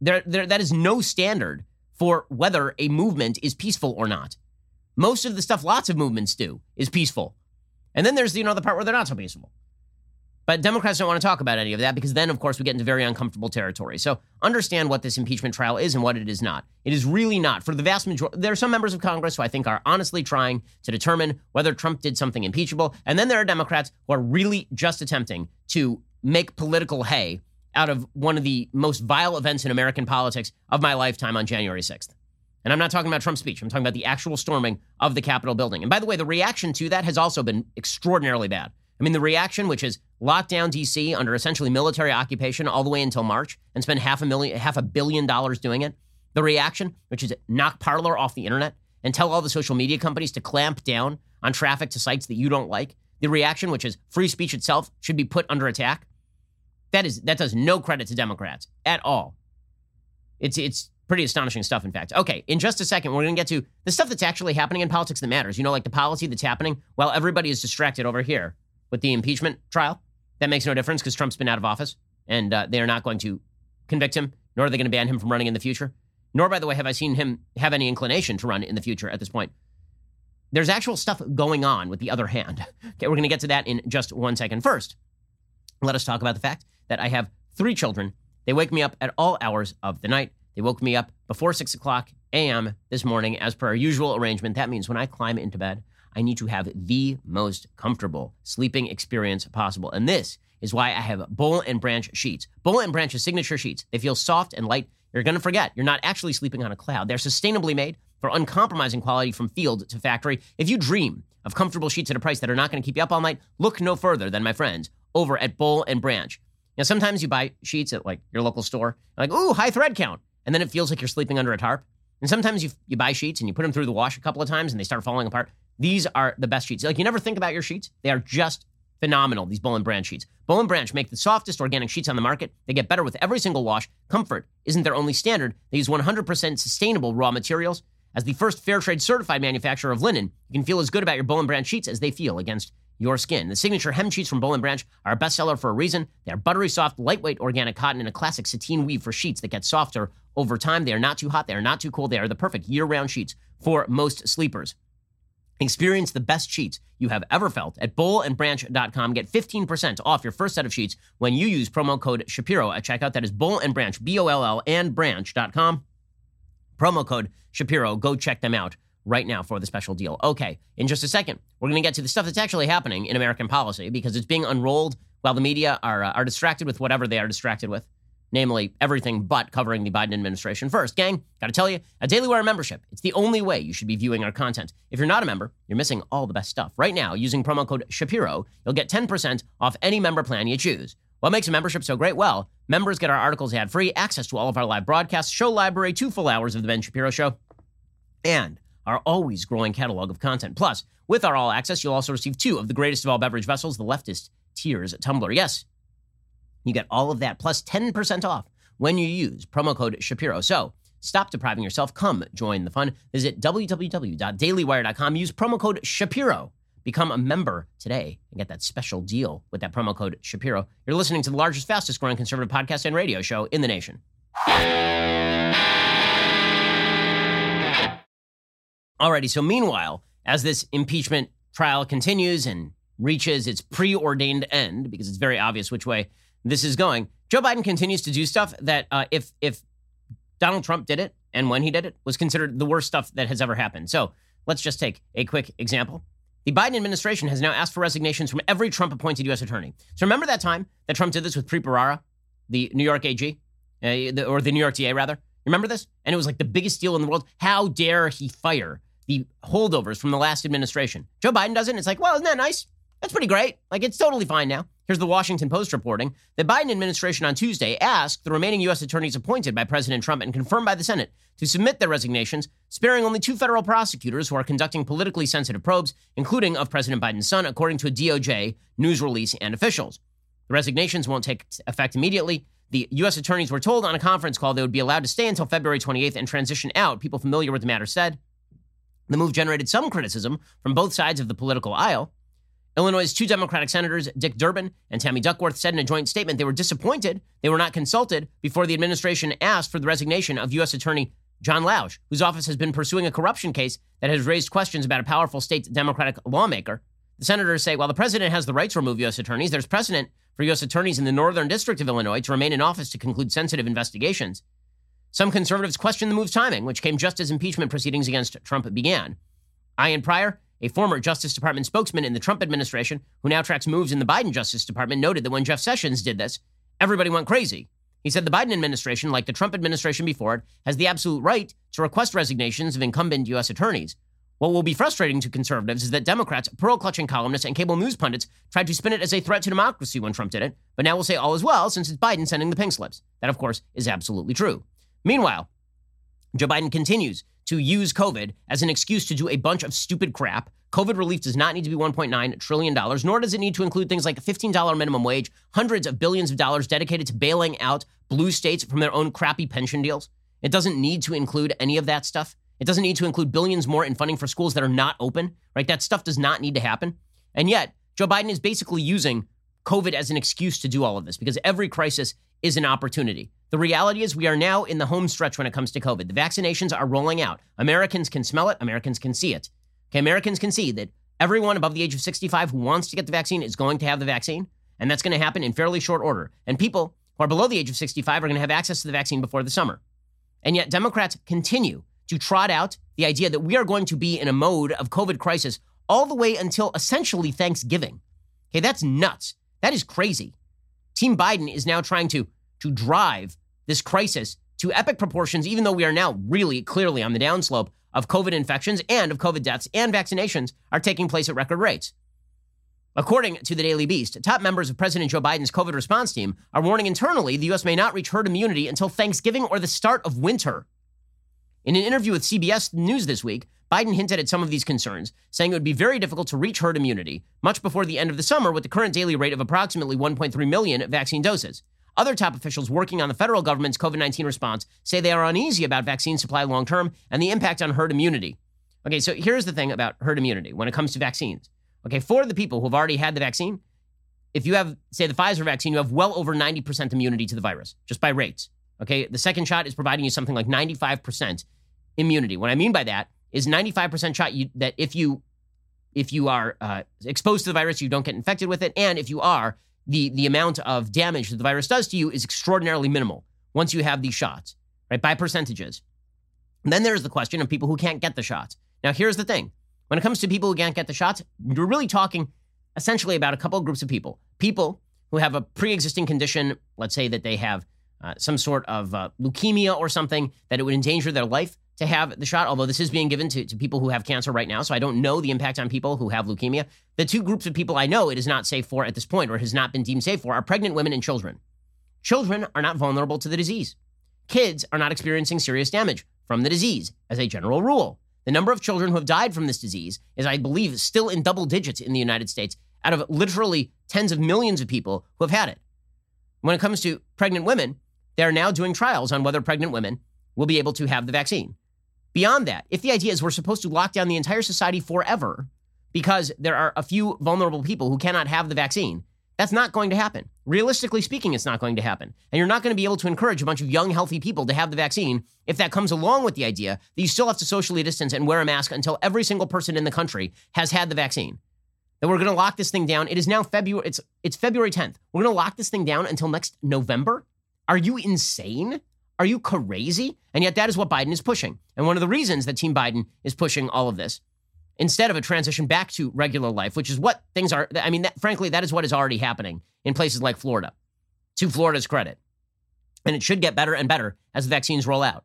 there, there, that is no standard for whether a movement is peaceful or not. Most of the stuff lots of movements do is peaceful. And then there's, you know, the part where they're not so peaceful. But Democrats don't want to talk about any of that because then, of course, we get into very uncomfortable territory. So understand what this impeachment trial is and what it is not. It is really not. For the vast majority, there are some members of Congress who I think are honestly trying to determine whether Trump did something impeachable. And then there are Democrats who are really just attempting to make political hay out of one of the most vile events in American politics of my lifetime on January 6th. And I'm not talking about Trump's speech. I'm talking about the actual storming of the Capitol building. And by the way, the reaction to that has also been extraordinarily bad. I mean, the reaction, which is lock down DC under essentially military occupation all the way until March and spend half a million, half a billion dollars doing it. The reaction, which is knock Parler off the internet and tell all the social media companies to clamp down on traffic to sites that you don't like. The reaction, which is free speech itself, should be put under attack. That is that does no credit to Democrats at all. It's it's pretty astonishing stuff, in fact. Okay, in just a second, we're going to get to the stuff that's actually happening in politics that matters. You know, like the policy that's happening while everybody is distracted over here with the impeachment trial. That makes no difference because Trump's been out of office and uh, they are not going to convict him, nor are they going to ban him from running in the future. Nor, by the way, have I seen him have any inclination to run in the future at this point. There's actual stuff going on with the other hand. Okay, we're going to get to that in just one second. First, let us talk about the fact that I have three children. They wake me up at all hours of the night. They woke me up before 6 o'clock a.m. this morning, as per our usual arrangement. That means when I climb into bed, I need to have the most comfortable sleeping experience possible. And this is why I have Boll and Branch sheets. Boll and Branch's signature sheets. They feel soft and light. You're going to forget you're not actually sleeping on a cloud. They're sustainably made for uncompromising quality from field to factory. If you dream of comfortable sheets at a price that are not going to keep you up all night, look no further than my friends over at Boll and Branch. Now, sometimes you buy sheets at like your local store, like, ooh, high thread count. And then it feels like you're sleeping under a tarp. And sometimes you, you buy sheets and you put them through the wash a couple of times and they start falling apart. These are the best sheets. Like you never think about your sheets. They are just phenomenal, these Boll and Branch sheets. Boll and Branch make the softest organic sheets on the market. They get better with every single wash. Comfort isn't their only standard. They use 100% sustainable raw materials. As the first fair trade certified manufacturer of linen, you can feel as good about your Boll and Branch sheets as they feel against your skin. The signature hem sheets from Boll and Branch are a bestseller for a reason. They are buttery soft, lightweight organic cotton and a classic sateen weave for sheets that get softer over time. They are not too hot, they are not too cold. They are the perfect year-round sheets for most sleepers. Experience the best sheets you have ever felt at bollandbranch.com. Get 15% off your first set of sheets when you use promo code Shapiro at checkout. That is Boll and Branch, B O L L and branch.com. Promo code Shapiro. Go check them out right now for the special deal. Okay, in just a second, we're going to get to the stuff that's actually happening in American policy because it's being unrolled while the media are, uh, are distracted with whatever they are distracted with namely everything but covering the Biden administration. First, gang, got to tell you, a Daily Wire membership. It's the only way you should be viewing our content. If you're not a member, you're missing all the best stuff. Right now, using promo code Shapiro, you'll get 10% off any member plan you choose. What makes a membership so great? Well, members get our articles ad free, access to all of our live broadcasts, show library, two full hours of The Ben Shapiro Show, and our always growing catalog of content. Plus, with our all access, you'll also receive two of the greatest of all beverage vessels, the leftist Tears Tumbler. Yes, you get all of that plus 10% off when you use promo code Shapiro. So stop depriving yourself. Come join the fun. Visit www.dailywire.com. Use promo code Shapiro. Become a member today and get that special deal with that promo code Shapiro. You're listening to the largest, fastest growing conservative podcast and radio show in the nation. Alrighty, so meanwhile, as this impeachment trial continues and reaches its preordained end, because it's very obvious which way this is going. Joe Biden continues to do stuff that uh, if if Donald Trump did it and when he did it was considered the worst stuff that has ever happened. So let's just take a quick example. The Biden administration has now asked for resignations from every Trump appointed U.S. attorney. So remember that time that Trump did this with Bharara, the New York AG, uh, the, or the New York DA, rather? Remember this? And it was like the biggest deal in the world. How dare he fire the holdovers from the last administration? Joe Biden does it, and it's like, well, isn't that nice? That's pretty great. Like, it's totally fine now. Here's the Washington Post reporting. The Biden administration on Tuesday asked the remaining U.S. attorneys appointed by President Trump and confirmed by the Senate to submit their resignations, sparing only two federal prosecutors who are conducting politically sensitive probes, including of President Biden's son, according to a DOJ news release and officials. The resignations won't take effect immediately. The U.S. attorneys were told on a conference call they would be allowed to stay until February 28th and transition out, people familiar with the matter said. The move generated some criticism from both sides of the political aisle. Illinois' two Democratic senators, Dick Durbin and Tammy Duckworth, said in a joint statement they were disappointed they were not consulted before the administration asked for the resignation of U.S. Attorney John Lausch, whose office has been pursuing a corruption case that has raised questions about a powerful state Democratic lawmaker. The senators say while the president has the right to remove U.S. attorneys, there's precedent for U.S. attorneys in the Northern District of Illinois to remain in office to conclude sensitive investigations. Some conservatives question the move's timing, which came just as impeachment proceedings against Trump began. Ian Prior a former Justice Department spokesman in the Trump administration who now tracks moves in the Biden Justice Department noted that when Jeff Sessions did this, everybody went crazy. He said the Biden administration, like the Trump administration before it, has the absolute right to request resignations of incumbent U.S. attorneys. What will be frustrating to conservatives is that Democrats, pearl clutching columnists, and cable news pundits tried to spin it as a threat to democracy when Trump did it, but now we'll say all is well since it's Biden sending the pink slips. That, of course, is absolutely true. Meanwhile, Joe Biden continues to use COVID as an excuse to do a bunch of stupid crap. COVID relief does not need to be $1.9 trillion, nor does it need to include things like a $15 minimum wage, hundreds of billions of dollars dedicated to bailing out blue states from their own crappy pension deals. It doesn't need to include any of that stuff. It doesn't need to include billions more in funding for schools that are not open, right? That stuff does not need to happen. And yet, Joe Biden is basically using COVID as an excuse to do all of this because every crisis is an opportunity. The reality is, we are now in the home stretch when it comes to COVID. The vaccinations are rolling out. Americans can smell it, Americans can see it. Okay, Americans can see that everyone above the age of 65 who wants to get the vaccine is going to have the vaccine, and that's going to happen in fairly short order. And people who are below the age of 65 are going to have access to the vaccine before the summer. And yet, Democrats continue to trot out the idea that we are going to be in a mode of COVID crisis all the way until essentially Thanksgiving. Okay, that's nuts. That is crazy. Team Biden is now trying to, to drive this crisis to epic proportions, even though we are now really clearly on the downslope of COVID infections and of COVID deaths and vaccinations are taking place at record rates. According to the Daily Beast, top members of President Joe Biden's COVID response team are warning internally the U.S. may not reach herd immunity until Thanksgiving or the start of winter. In an interview with CBS News this week, Biden hinted at some of these concerns, saying it would be very difficult to reach herd immunity much before the end of the summer with the current daily rate of approximately 1.3 million vaccine doses. Other top officials working on the federal government's COVID 19 response say they are uneasy about vaccine supply long term and the impact on herd immunity. Okay, so here's the thing about herd immunity when it comes to vaccines. Okay, for the people who've already had the vaccine, if you have, say, the Pfizer vaccine, you have well over 90% immunity to the virus, just by rates. Okay, the second shot is providing you something like 95% immunity. What I mean by that is 95% shot you, that if you if you are uh, exposed to the virus, you don't get infected with it, and if you are, the the amount of damage that the virus does to you is extraordinarily minimal once you have these shots, right? By percentages. And then there's the question of people who can't get the shots. Now, here's the thing: when it comes to people who can't get the shots, you're really talking essentially about a couple of groups of people. People who have a pre-existing condition, let's say that they have uh, some sort of uh, leukemia or something that it would endanger their life to have the shot, although this is being given to, to people who have cancer right now. So I don't know the impact on people who have leukemia. The two groups of people I know it is not safe for at this point or has not been deemed safe for are pregnant women and children. Children are not vulnerable to the disease. Kids are not experiencing serious damage from the disease as a general rule. The number of children who have died from this disease is, I believe, still in double digits in the United States out of literally tens of millions of people who have had it. When it comes to pregnant women, they are now doing trials on whether pregnant women will be able to have the vaccine. Beyond that, if the idea is we're supposed to lock down the entire society forever because there are a few vulnerable people who cannot have the vaccine, that's not going to happen. Realistically speaking, it's not going to happen. And you're not going to be able to encourage a bunch of young, healthy people to have the vaccine if that comes along with the idea that you still have to socially distance and wear a mask until every single person in the country has had the vaccine. That we're going to lock this thing down. It is now February. It's it's February 10th. We're going to lock this thing down until next November. Are you insane? Are you crazy? And yet that is what Biden is pushing. And one of the reasons that Team Biden is pushing all of this instead of a transition back to regular life, which is what things are. I mean, that, frankly, that is what is already happening in places like Florida, to Florida's credit. And it should get better and better as the vaccines roll out.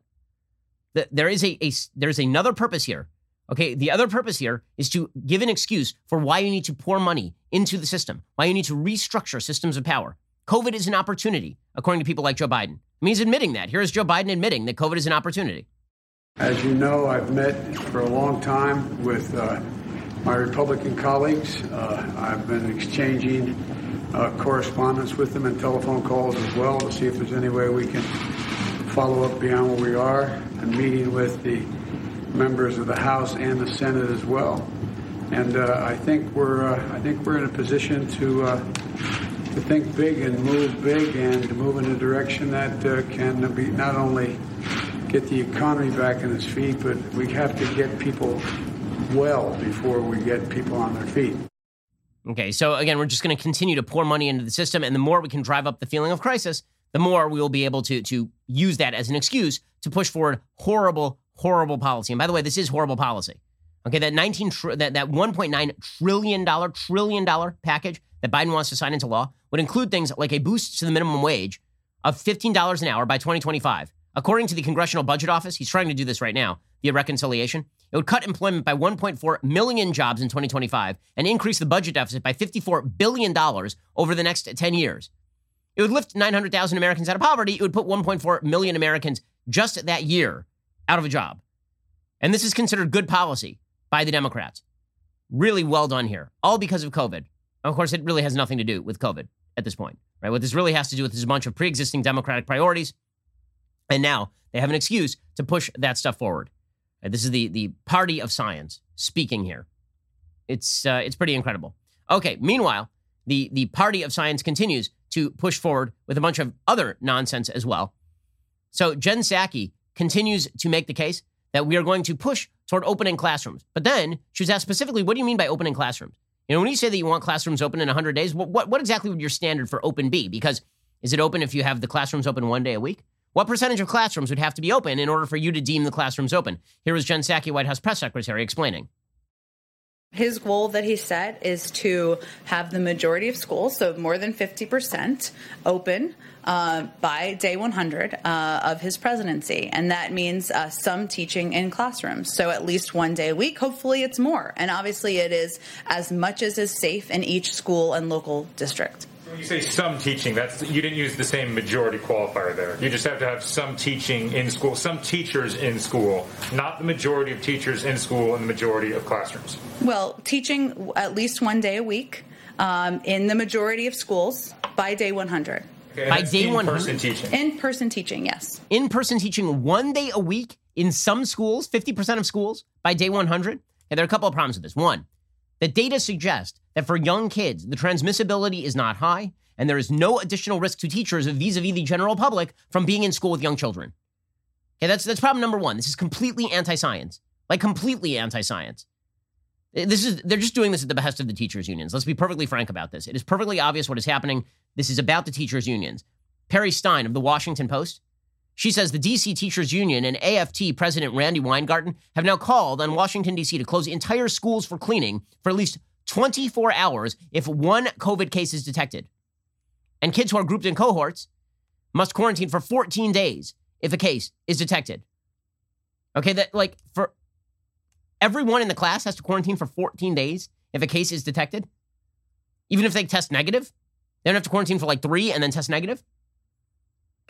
There is a, a there's another purpose here. Okay, the other purpose here is to give an excuse for why you need to pour money into the system, why you need to restructure systems of power. COVID is an opportunity, according to people like Joe Biden. He's admitting that. Here's Joe Biden admitting that COVID is an opportunity. As you know, I've met for a long time with uh, my Republican colleagues. Uh, I've been exchanging uh, correspondence with them and telephone calls as well to see if there's any way we can follow up beyond where we are, and meeting with the members of the House and the Senate as well. And uh, I think we're uh, I think we're in a position to uh, to think big and move big and move in a direction that uh, can be not only get the economy back on its feet, but we have to get people well before we get people on their feet. Okay, so again, we're just going to continue to pour money into the system, and the more we can drive up the feeling of crisis, the more we will be able to to use that as an excuse to push forward horrible, horrible policy. And by the way, this is horrible policy. Okay, that 19 tr- that that 1.9 trillion dollar trillion dollar package that Biden wants to sign into law would include things like a boost to the minimum wage of $15 an hour by 2025. According to the Congressional Budget Office, he's trying to do this right now via reconciliation. It would cut employment by 1.4 million jobs in 2025 and increase the budget deficit by $54 billion over the next 10 years. It would lift 900,000 Americans out of poverty. It would put 1.4 million Americans just that year out of a job. And this is considered good policy by the Democrats. Really well done here, all because of COVID. Of course, it really has nothing to do with COVID at this point, right? What this really has to do with is a bunch of pre existing Democratic priorities. And now they have an excuse to push that stuff forward. Right? This is the, the party of science speaking here. It's, uh, it's pretty incredible. Okay, meanwhile, the, the party of science continues to push forward with a bunch of other nonsense as well. So Jen Psaki continues to make the case that we are going to push toward opening classrooms. But then she was asked specifically, what do you mean by opening classrooms? You know, when you say that you want classrooms open in 100 days, what, what, what exactly would your standard for open be? Because is it open if you have the classrooms open one day a week? What percentage of classrooms would have to be open in order for you to deem the classrooms open? Here was Jen Psaki, White House press secretary, explaining. His goal that he set is to have the majority of schools, so more than 50%, open uh, by day 100 uh, of his presidency. And that means uh, some teaching in classrooms. So at least one day a week. Hopefully, it's more. And obviously, it is as much as is safe in each school and local district. When you say some teaching, that's you didn't use the same majority qualifier there. You just have to have some teaching in school, some teachers in school, not the majority of teachers in school and the majority of classrooms. Well, teaching at least one day a week um, in the majority of schools by day 100. Okay, By day 100? in-person teaching. In person teaching, yes. In person teaching one day a week in some schools, 50% of schools by day 100. And there are a couple of problems with this. One, the data suggest that for young kids, the transmissibility is not high, and there is no additional risk to teachers vis a vis the general public from being in school with young children. Okay, that's, that's problem number one. This is completely anti science, like completely anti science. Eh, this is they're just doing this at the behest of the teachers unions. Let's be perfectly frank about this. It is perfectly obvious what is happening. This is about the teachers unions. Perry Stein of the Washington Post, she says the DC Teachers Union and AFT President Randi Weingarten have now called on Washington DC to close entire schools for cleaning for at least 24 hours if one COVID case is detected. And kids who are grouped in cohorts must quarantine for 14 days if a case is detected. Okay, that like for everyone in the class has to quarantine for 14 days if a case is detected. Even if they test negative, they don't have to quarantine for like three and then test negative.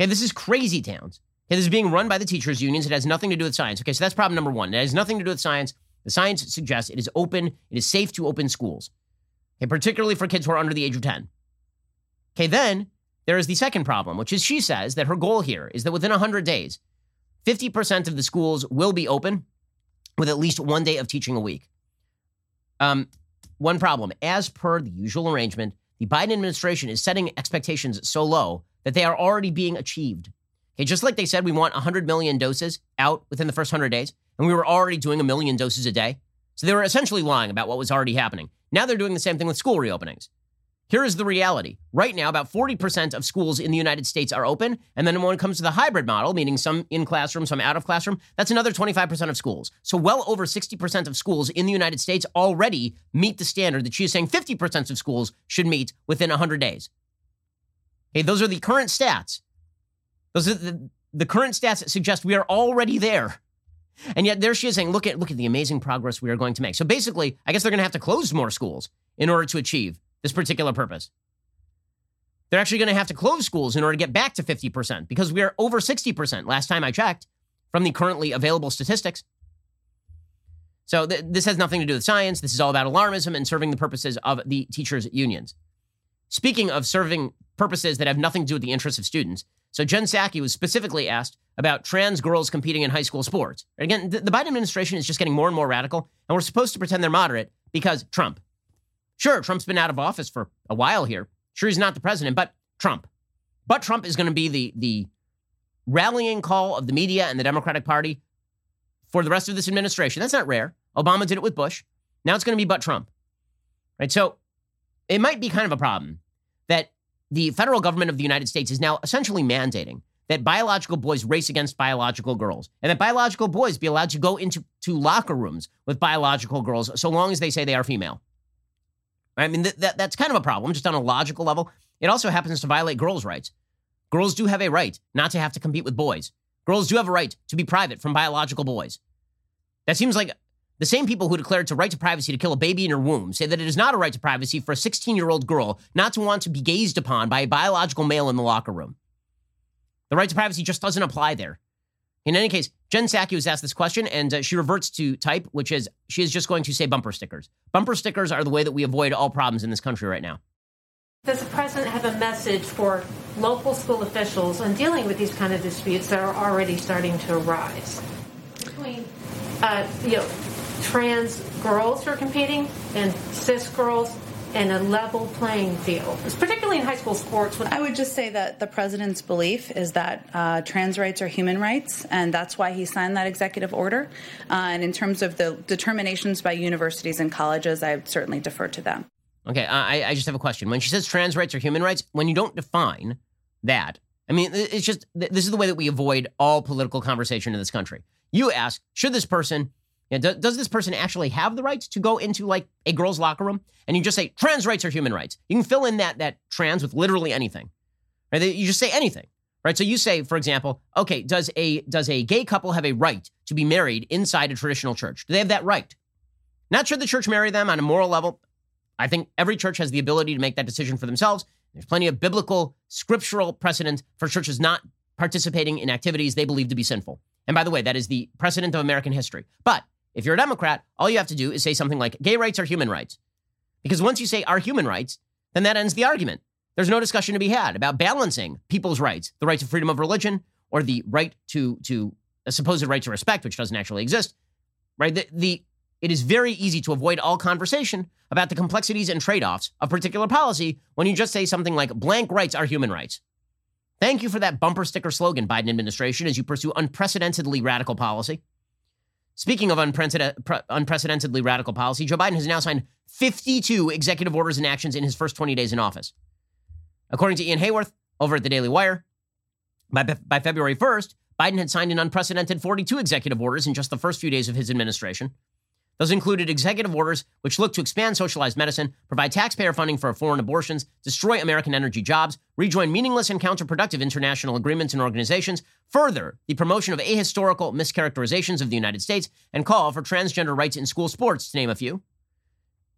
Okay, this is crazy towns. Okay, this is being run by the teachers' unions. It has nothing to do with science. Okay, so that's problem number one. It has nothing to do with science. The science suggests it is open, it is safe to open schools. Okay, particularly for kids who are under the age of 10. Okay, then there is the second problem, which is she says that her goal here is that within 100 days, 50% of the schools will be open with at least one day of teaching a week. Um, one problem, as per the usual arrangement, the Biden administration is setting expectations so low that they are already being achieved. Okay, just like they said, we want 100 million doses out within the first 100 days, and we were already doing a million doses a day. So they were essentially lying about what was already happening. Now they're doing the same thing with school reopenings. Here is the reality. Right now, about 40% of schools in the United States are open. And then when it comes to the hybrid model, meaning some in classroom, some out of classroom, that's another 25% of schools. So well over 60% of schools in the United States already meet the standard that she's saying 50% of schools should meet within 100 days. Okay, those are the current stats. Those are the, the current stats that suggest we are already there. And yet there she is saying, look at look at the amazing progress we are going to make. So basically, I guess they're going to have to close more schools in order to achieve this particular purpose. They're actually going to have to close schools in order to get back to 50% because we are over 60% last time I checked from the currently available statistics. So th- this has nothing to do with science. This is all about alarmism and serving the purposes of the teachers' unions. Speaking of serving purposes that have nothing to do with the interests of students, so Jen Psaki was specifically asked about trans girls competing in high school sports. Again, the Biden administration is just getting more and more radical, and we're supposed to pretend they're moderate because Trump. Sure, Trump's been out of office for a while here. Sure, he's not the president, but Trump. But Trump is going to be the the rallying call of the media and the Democratic Party for the rest of this administration. That's not rare. Obama did it with Bush. Now it's going to be but Trump. Right? So it might be kind of a problem that the federal government of the United States is now essentially mandating that biological boys race against biological girls and that biological boys be allowed to go into to locker rooms with biological girls so long as they say they are female. I mean, th- that, that's kind of a problem, just on a logical level. It also happens to violate girls' rights. Girls do have a right not to have to compete with boys. Girls do have a right to be private from biological boys. That seems like the same people who declared a right to privacy to kill a baby in her womb say that it is not a right to privacy for a 16 year old girl not to want to be gazed upon by a biological male in the locker room. The right to privacy just doesn't apply there. In any case, Jen Psaki was asked this question, and uh, she reverts to type, which is she is just going to say bumper stickers. Bumper stickers are the way that we avoid all problems in this country right now. Does the president have a message for local school officials on dealing with these kind of disputes that are already starting to arise between, uh, you know, trans girls who are competing and cis girls and a level playing field, particularly in high school sports. I would just say that the president's belief is that uh, trans rights are human rights, and that's why he signed that executive order. Uh, and in terms of the determinations by universities and colleges, I would certainly defer to them. Okay, I, I just have a question. When she says trans rights are human rights, when you don't define that, I mean, it's just this is the way that we avoid all political conversation in this country. You ask, should this person you know, do, does this person actually have the right to go into like a girl's locker room? And you just say trans rights are human rights. You can fill in that that trans with literally anything. Right? You just say anything. Right? So you say, for example, okay, does a does a gay couple have a right to be married inside a traditional church? Do they have that right? Not should the church marry them on a moral level. I think every church has the ability to make that decision for themselves. There's plenty of biblical, scriptural precedent for churches not participating in activities they believe to be sinful. And by the way, that is the precedent of American history. But if you're a Democrat, all you have to do is say something like gay rights are human rights. Because once you say are human rights, then that ends the argument. There's no discussion to be had about balancing people's rights, the right to freedom of religion or the right to, to a supposed right to respect, which doesn't actually exist. Right? The, the it is very easy to avoid all conversation about the complexities and trade-offs of particular policy when you just say something like blank rights are human rights. Thank you for that bumper sticker slogan, Biden administration, as you pursue unprecedentedly radical policy. Speaking of unprecedentedly radical policy, Joe Biden has now signed 52 executive orders and actions in his first 20 days in office. According to Ian Haworth over at the Daily Wire, by, by February 1st, Biden had signed an unprecedented 42 executive orders in just the first few days of his administration. Those included executive orders which look to expand socialized medicine, provide taxpayer funding for foreign abortions, destroy American energy jobs, rejoin meaningless and counterproductive international agreements and organizations, further the promotion of ahistorical mischaracterizations of the United States, and call for transgender rights in school sports, to name a few.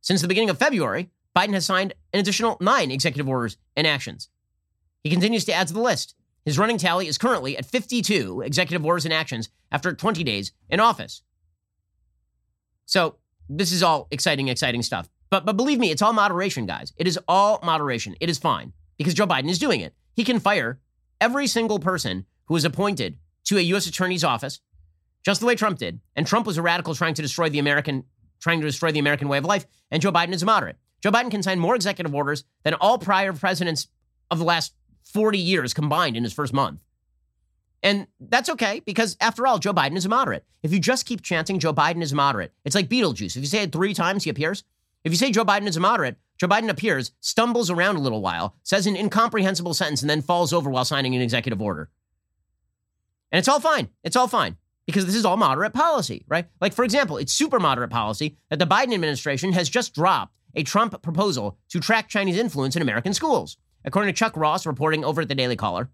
Since the beginning of February, Biden has signed an additional nine executive orders and actions. He continues to add to the list. His running tally is currently at 52 executive orders and actions after 20 days in office. So this is all exciting, exciting stuff. But but believe me, it's all moderation, guys. It is all moderation. It is fine because Joe Biden is doing it. He can fire every single person who is appointed to a U.S. attorney's office, just the way Trump did. And Trump was a radical trying to destroy the American, trying to destroy the American way of life. And Joe Biden is a moderate. Joe Biden can sign more executive orders than all prior presidents of the last 40 years combined in his first month. And that's okay because, after all, Joe Biden is a moderate. If you just keep chanting Joe Biden is a moderate, it's like Beetlejuice. If you say it three times, he appears. If you say Joe Biden is a moderate, Joe Biden appears, stumbles around a little while, says an incomprehensible sentence, and then falls over while signing an executive order. And it's all fine. It's all fine because this is all moderate policy, right? Like, for example, it's super moderate policy that the Biden administration has just dropped a Trump proposal to track Chinese influence in American schools. According to Chuck Ross, reporting over at the Daily Caller,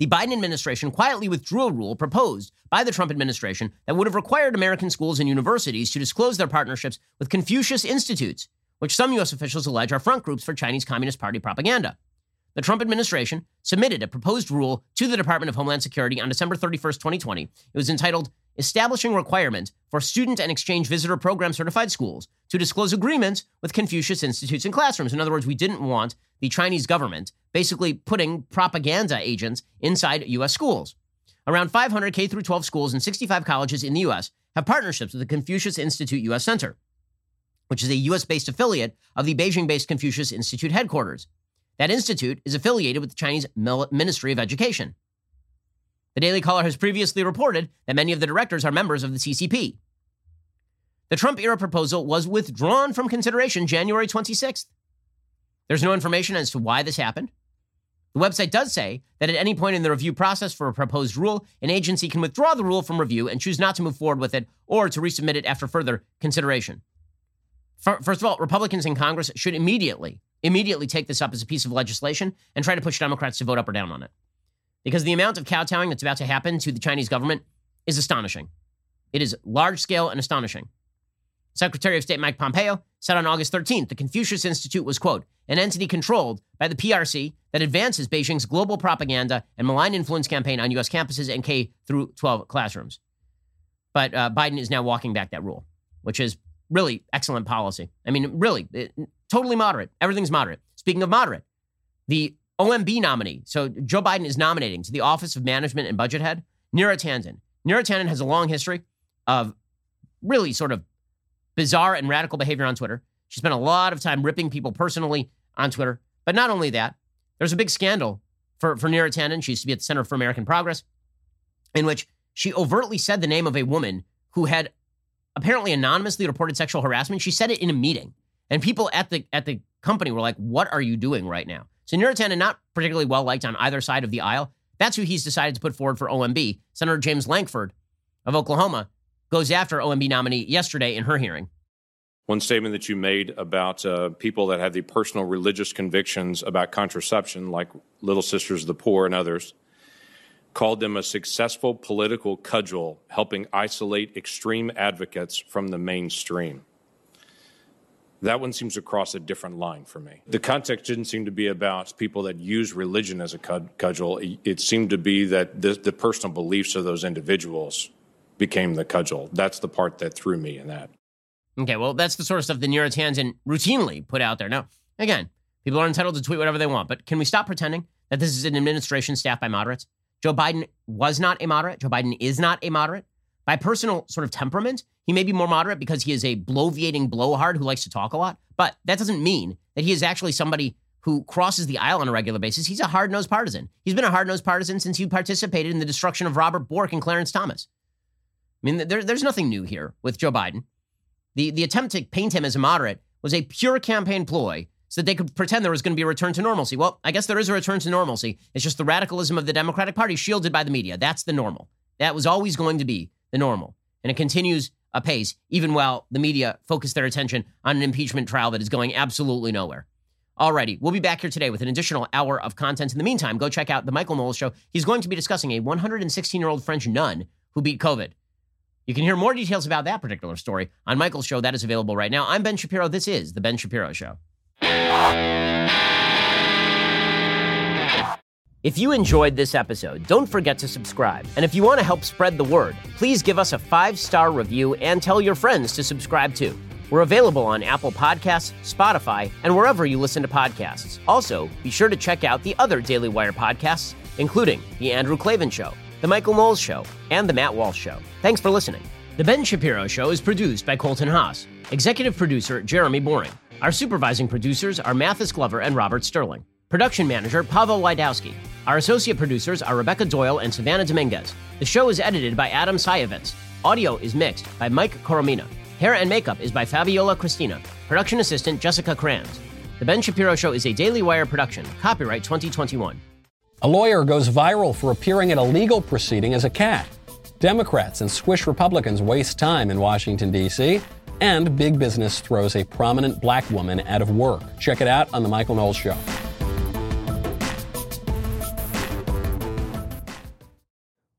the Biden administration quietly withdrew a rule proposed by the Trump administration that would have required American schools and universities to disclose their partnerships with Confucius Institutes, which some U.S. officials allege are front groups for Chinese Communist Party propaganda. The Trump administration submitted a proposed rule to the Department of Homeland Security on December 31st, 2020. It was entitled Establishing Requirements for Student and Exchange Visitor Program Certified Schools to Disclose Agreements with Confucius Institutes and Classrooms. In other words, we didn't want the Chinese government basically putting propaganda agents inside U.S. schools. Around 500 K 12 schools and 65 colleges in the U.S. have partnerships with the Confucius Institute U.S. Center, which is a U.S. based affiliate of the Beijing based Confucius Institute headquarters. That institute is affiliated with the Chinese Ministry of Education. The Daily Caller has previously reported that many of the directors are members of the CCP. The Trump era proposal was withdrawn from consideration January 26th. There's no information as to why this happened. The website does say that at any point in the review process for a proposed rule, an agency can withdraw the rule from review and choose not to move forward with it or to resubmit it after further consideration. First of all, Republicans in Congress should immediately, immediately take this up as a piece of legislation and try to push Democrats to vote up or down on it. Because the amount of kowtowing that's about to happen to the Chinese government is astonishing. It is large scale and astonishing. Secretary of State Mike Pompeo said on August 13th the Confucius Institute was, quote, an entity controlled by the PRC that advances Beijing's global propaganda and malign influence campaign on U.S. campuses and K through 12 classrooms. But uh, Biden is now walking back that rule, which is really excellent policy. I mean, really, it, totally moderate. Everything's moderate. Speaking of moderate, the OMB nominee, so Joe Biden is nominating to the Office of Management and Budget Head, Neera Tanden. Neera Tanden has a long history of really sort of bizarre and radical behavior on Twitter. She spent a lot of time ripping people personally on Twitter. But not only that, there's a big scandal for, for Neera Tanden. She used to be at the Center for American Progress, in which she overtly said the name of a woman who had apparently anonymously reported sexual harassment. She said it in a meeting. And people at the at the company were like, what are you doing right now? So Neera Tanden, not particularly well liked on either side of the aisle. That's who he's decided to put forward for OMB. Senator James Lankford of Oklahoma goes after OMB nominee yesterday in her hearing. One statement that you made about uh, people that have the personal religious convictions about contraception, like Little Sisters of the Poor and others, called them a successful political cudgel, helping isolate extreme advocates from the mainstream. That one seems to cross a different line for me. The context didn't seem to be about people that use religion as a cudgel. It seemed to be that the, the personal beliefs of those individuals became the cudgel. That's the part that threw me in that. Okay, well, that's the sort of stuff the Neera Tanden routinely put out there. Now, again, people are entitled to tweet whatever they want, but can we stop pretending that this is an administration staffed by moderates? Joe Biden was not a moderate. Joe Biden is not a moderate. By personal sort of temperament, he may be more moderate because he is a bloviating blowhard who likes to talk a lot, but that doesn't mean that he is actually somebody who crosses the aisle on a regular basis. He's a hard nosed partisan. He's been a hard nosed partisan since he participated in the destruction of Robert Bork and Clarence Thomas. I mean, there, there's nothing new here with Joe Biden. The, the attempt to paint him as a moderate was a pure campaign ploy so that they could pretend there was going to be a return to normalcy. Well, I guess there is a return to normalcy. It's just the radicalism of the Democratic Party shielded by the media. That's the normal. That was always going to be the normal. And it continues apace, even while the media focus their attention on an impeachment trial that is going absolutely nowhere. Alrighty, we'll be back here today with an additional hour of content. In the meantime, go check out the Michael Knowles Show. He's going to be discussing a 116 year old French nun who beat COVID. You can hear more details about that particular story on Michael's show. That is available right now. I'm Ben Shapiro. This is The Ben Shapiro Show. If you enjoyed this episode, don't forget to subscribe. And if you want to help spread the word, please give us a five star review and tell your friends to subscribe too. We're available on Apple Podcasts, Spotify, and wherever you listen to podcasts. Also, be sure to check out the other Daily Wire podcasts, including The Andrew Klavan Show, The Michael Knowles Show, and The Matt Walsh Show. Thanks for listening. The Ben Shapiro Show is produced by Colton Haas, executive producer Jeremy Boring. Our supervising producers are Mathis Glover and Robert Sterling. Production manager Pavel Wydowski. Our associate producers are Rebecca Doyle and Savannah Dominguez. The show is edited by Adam Sayevitz. Audio is mixed by Mike Coromina. Hair and makeup is by Fabiola Cristina. Production assistant Jessica Kranz. The Ben Shapiro Show is a Daily Wire production. Copyright 2021. A lawyer goes viral for appearing at a legal proceeding as a cat. Democrats and squish Republicans waste time in Washington, D.C. And big business throws a prominent black woman out of work. Check it out on The Michael Knowles Show.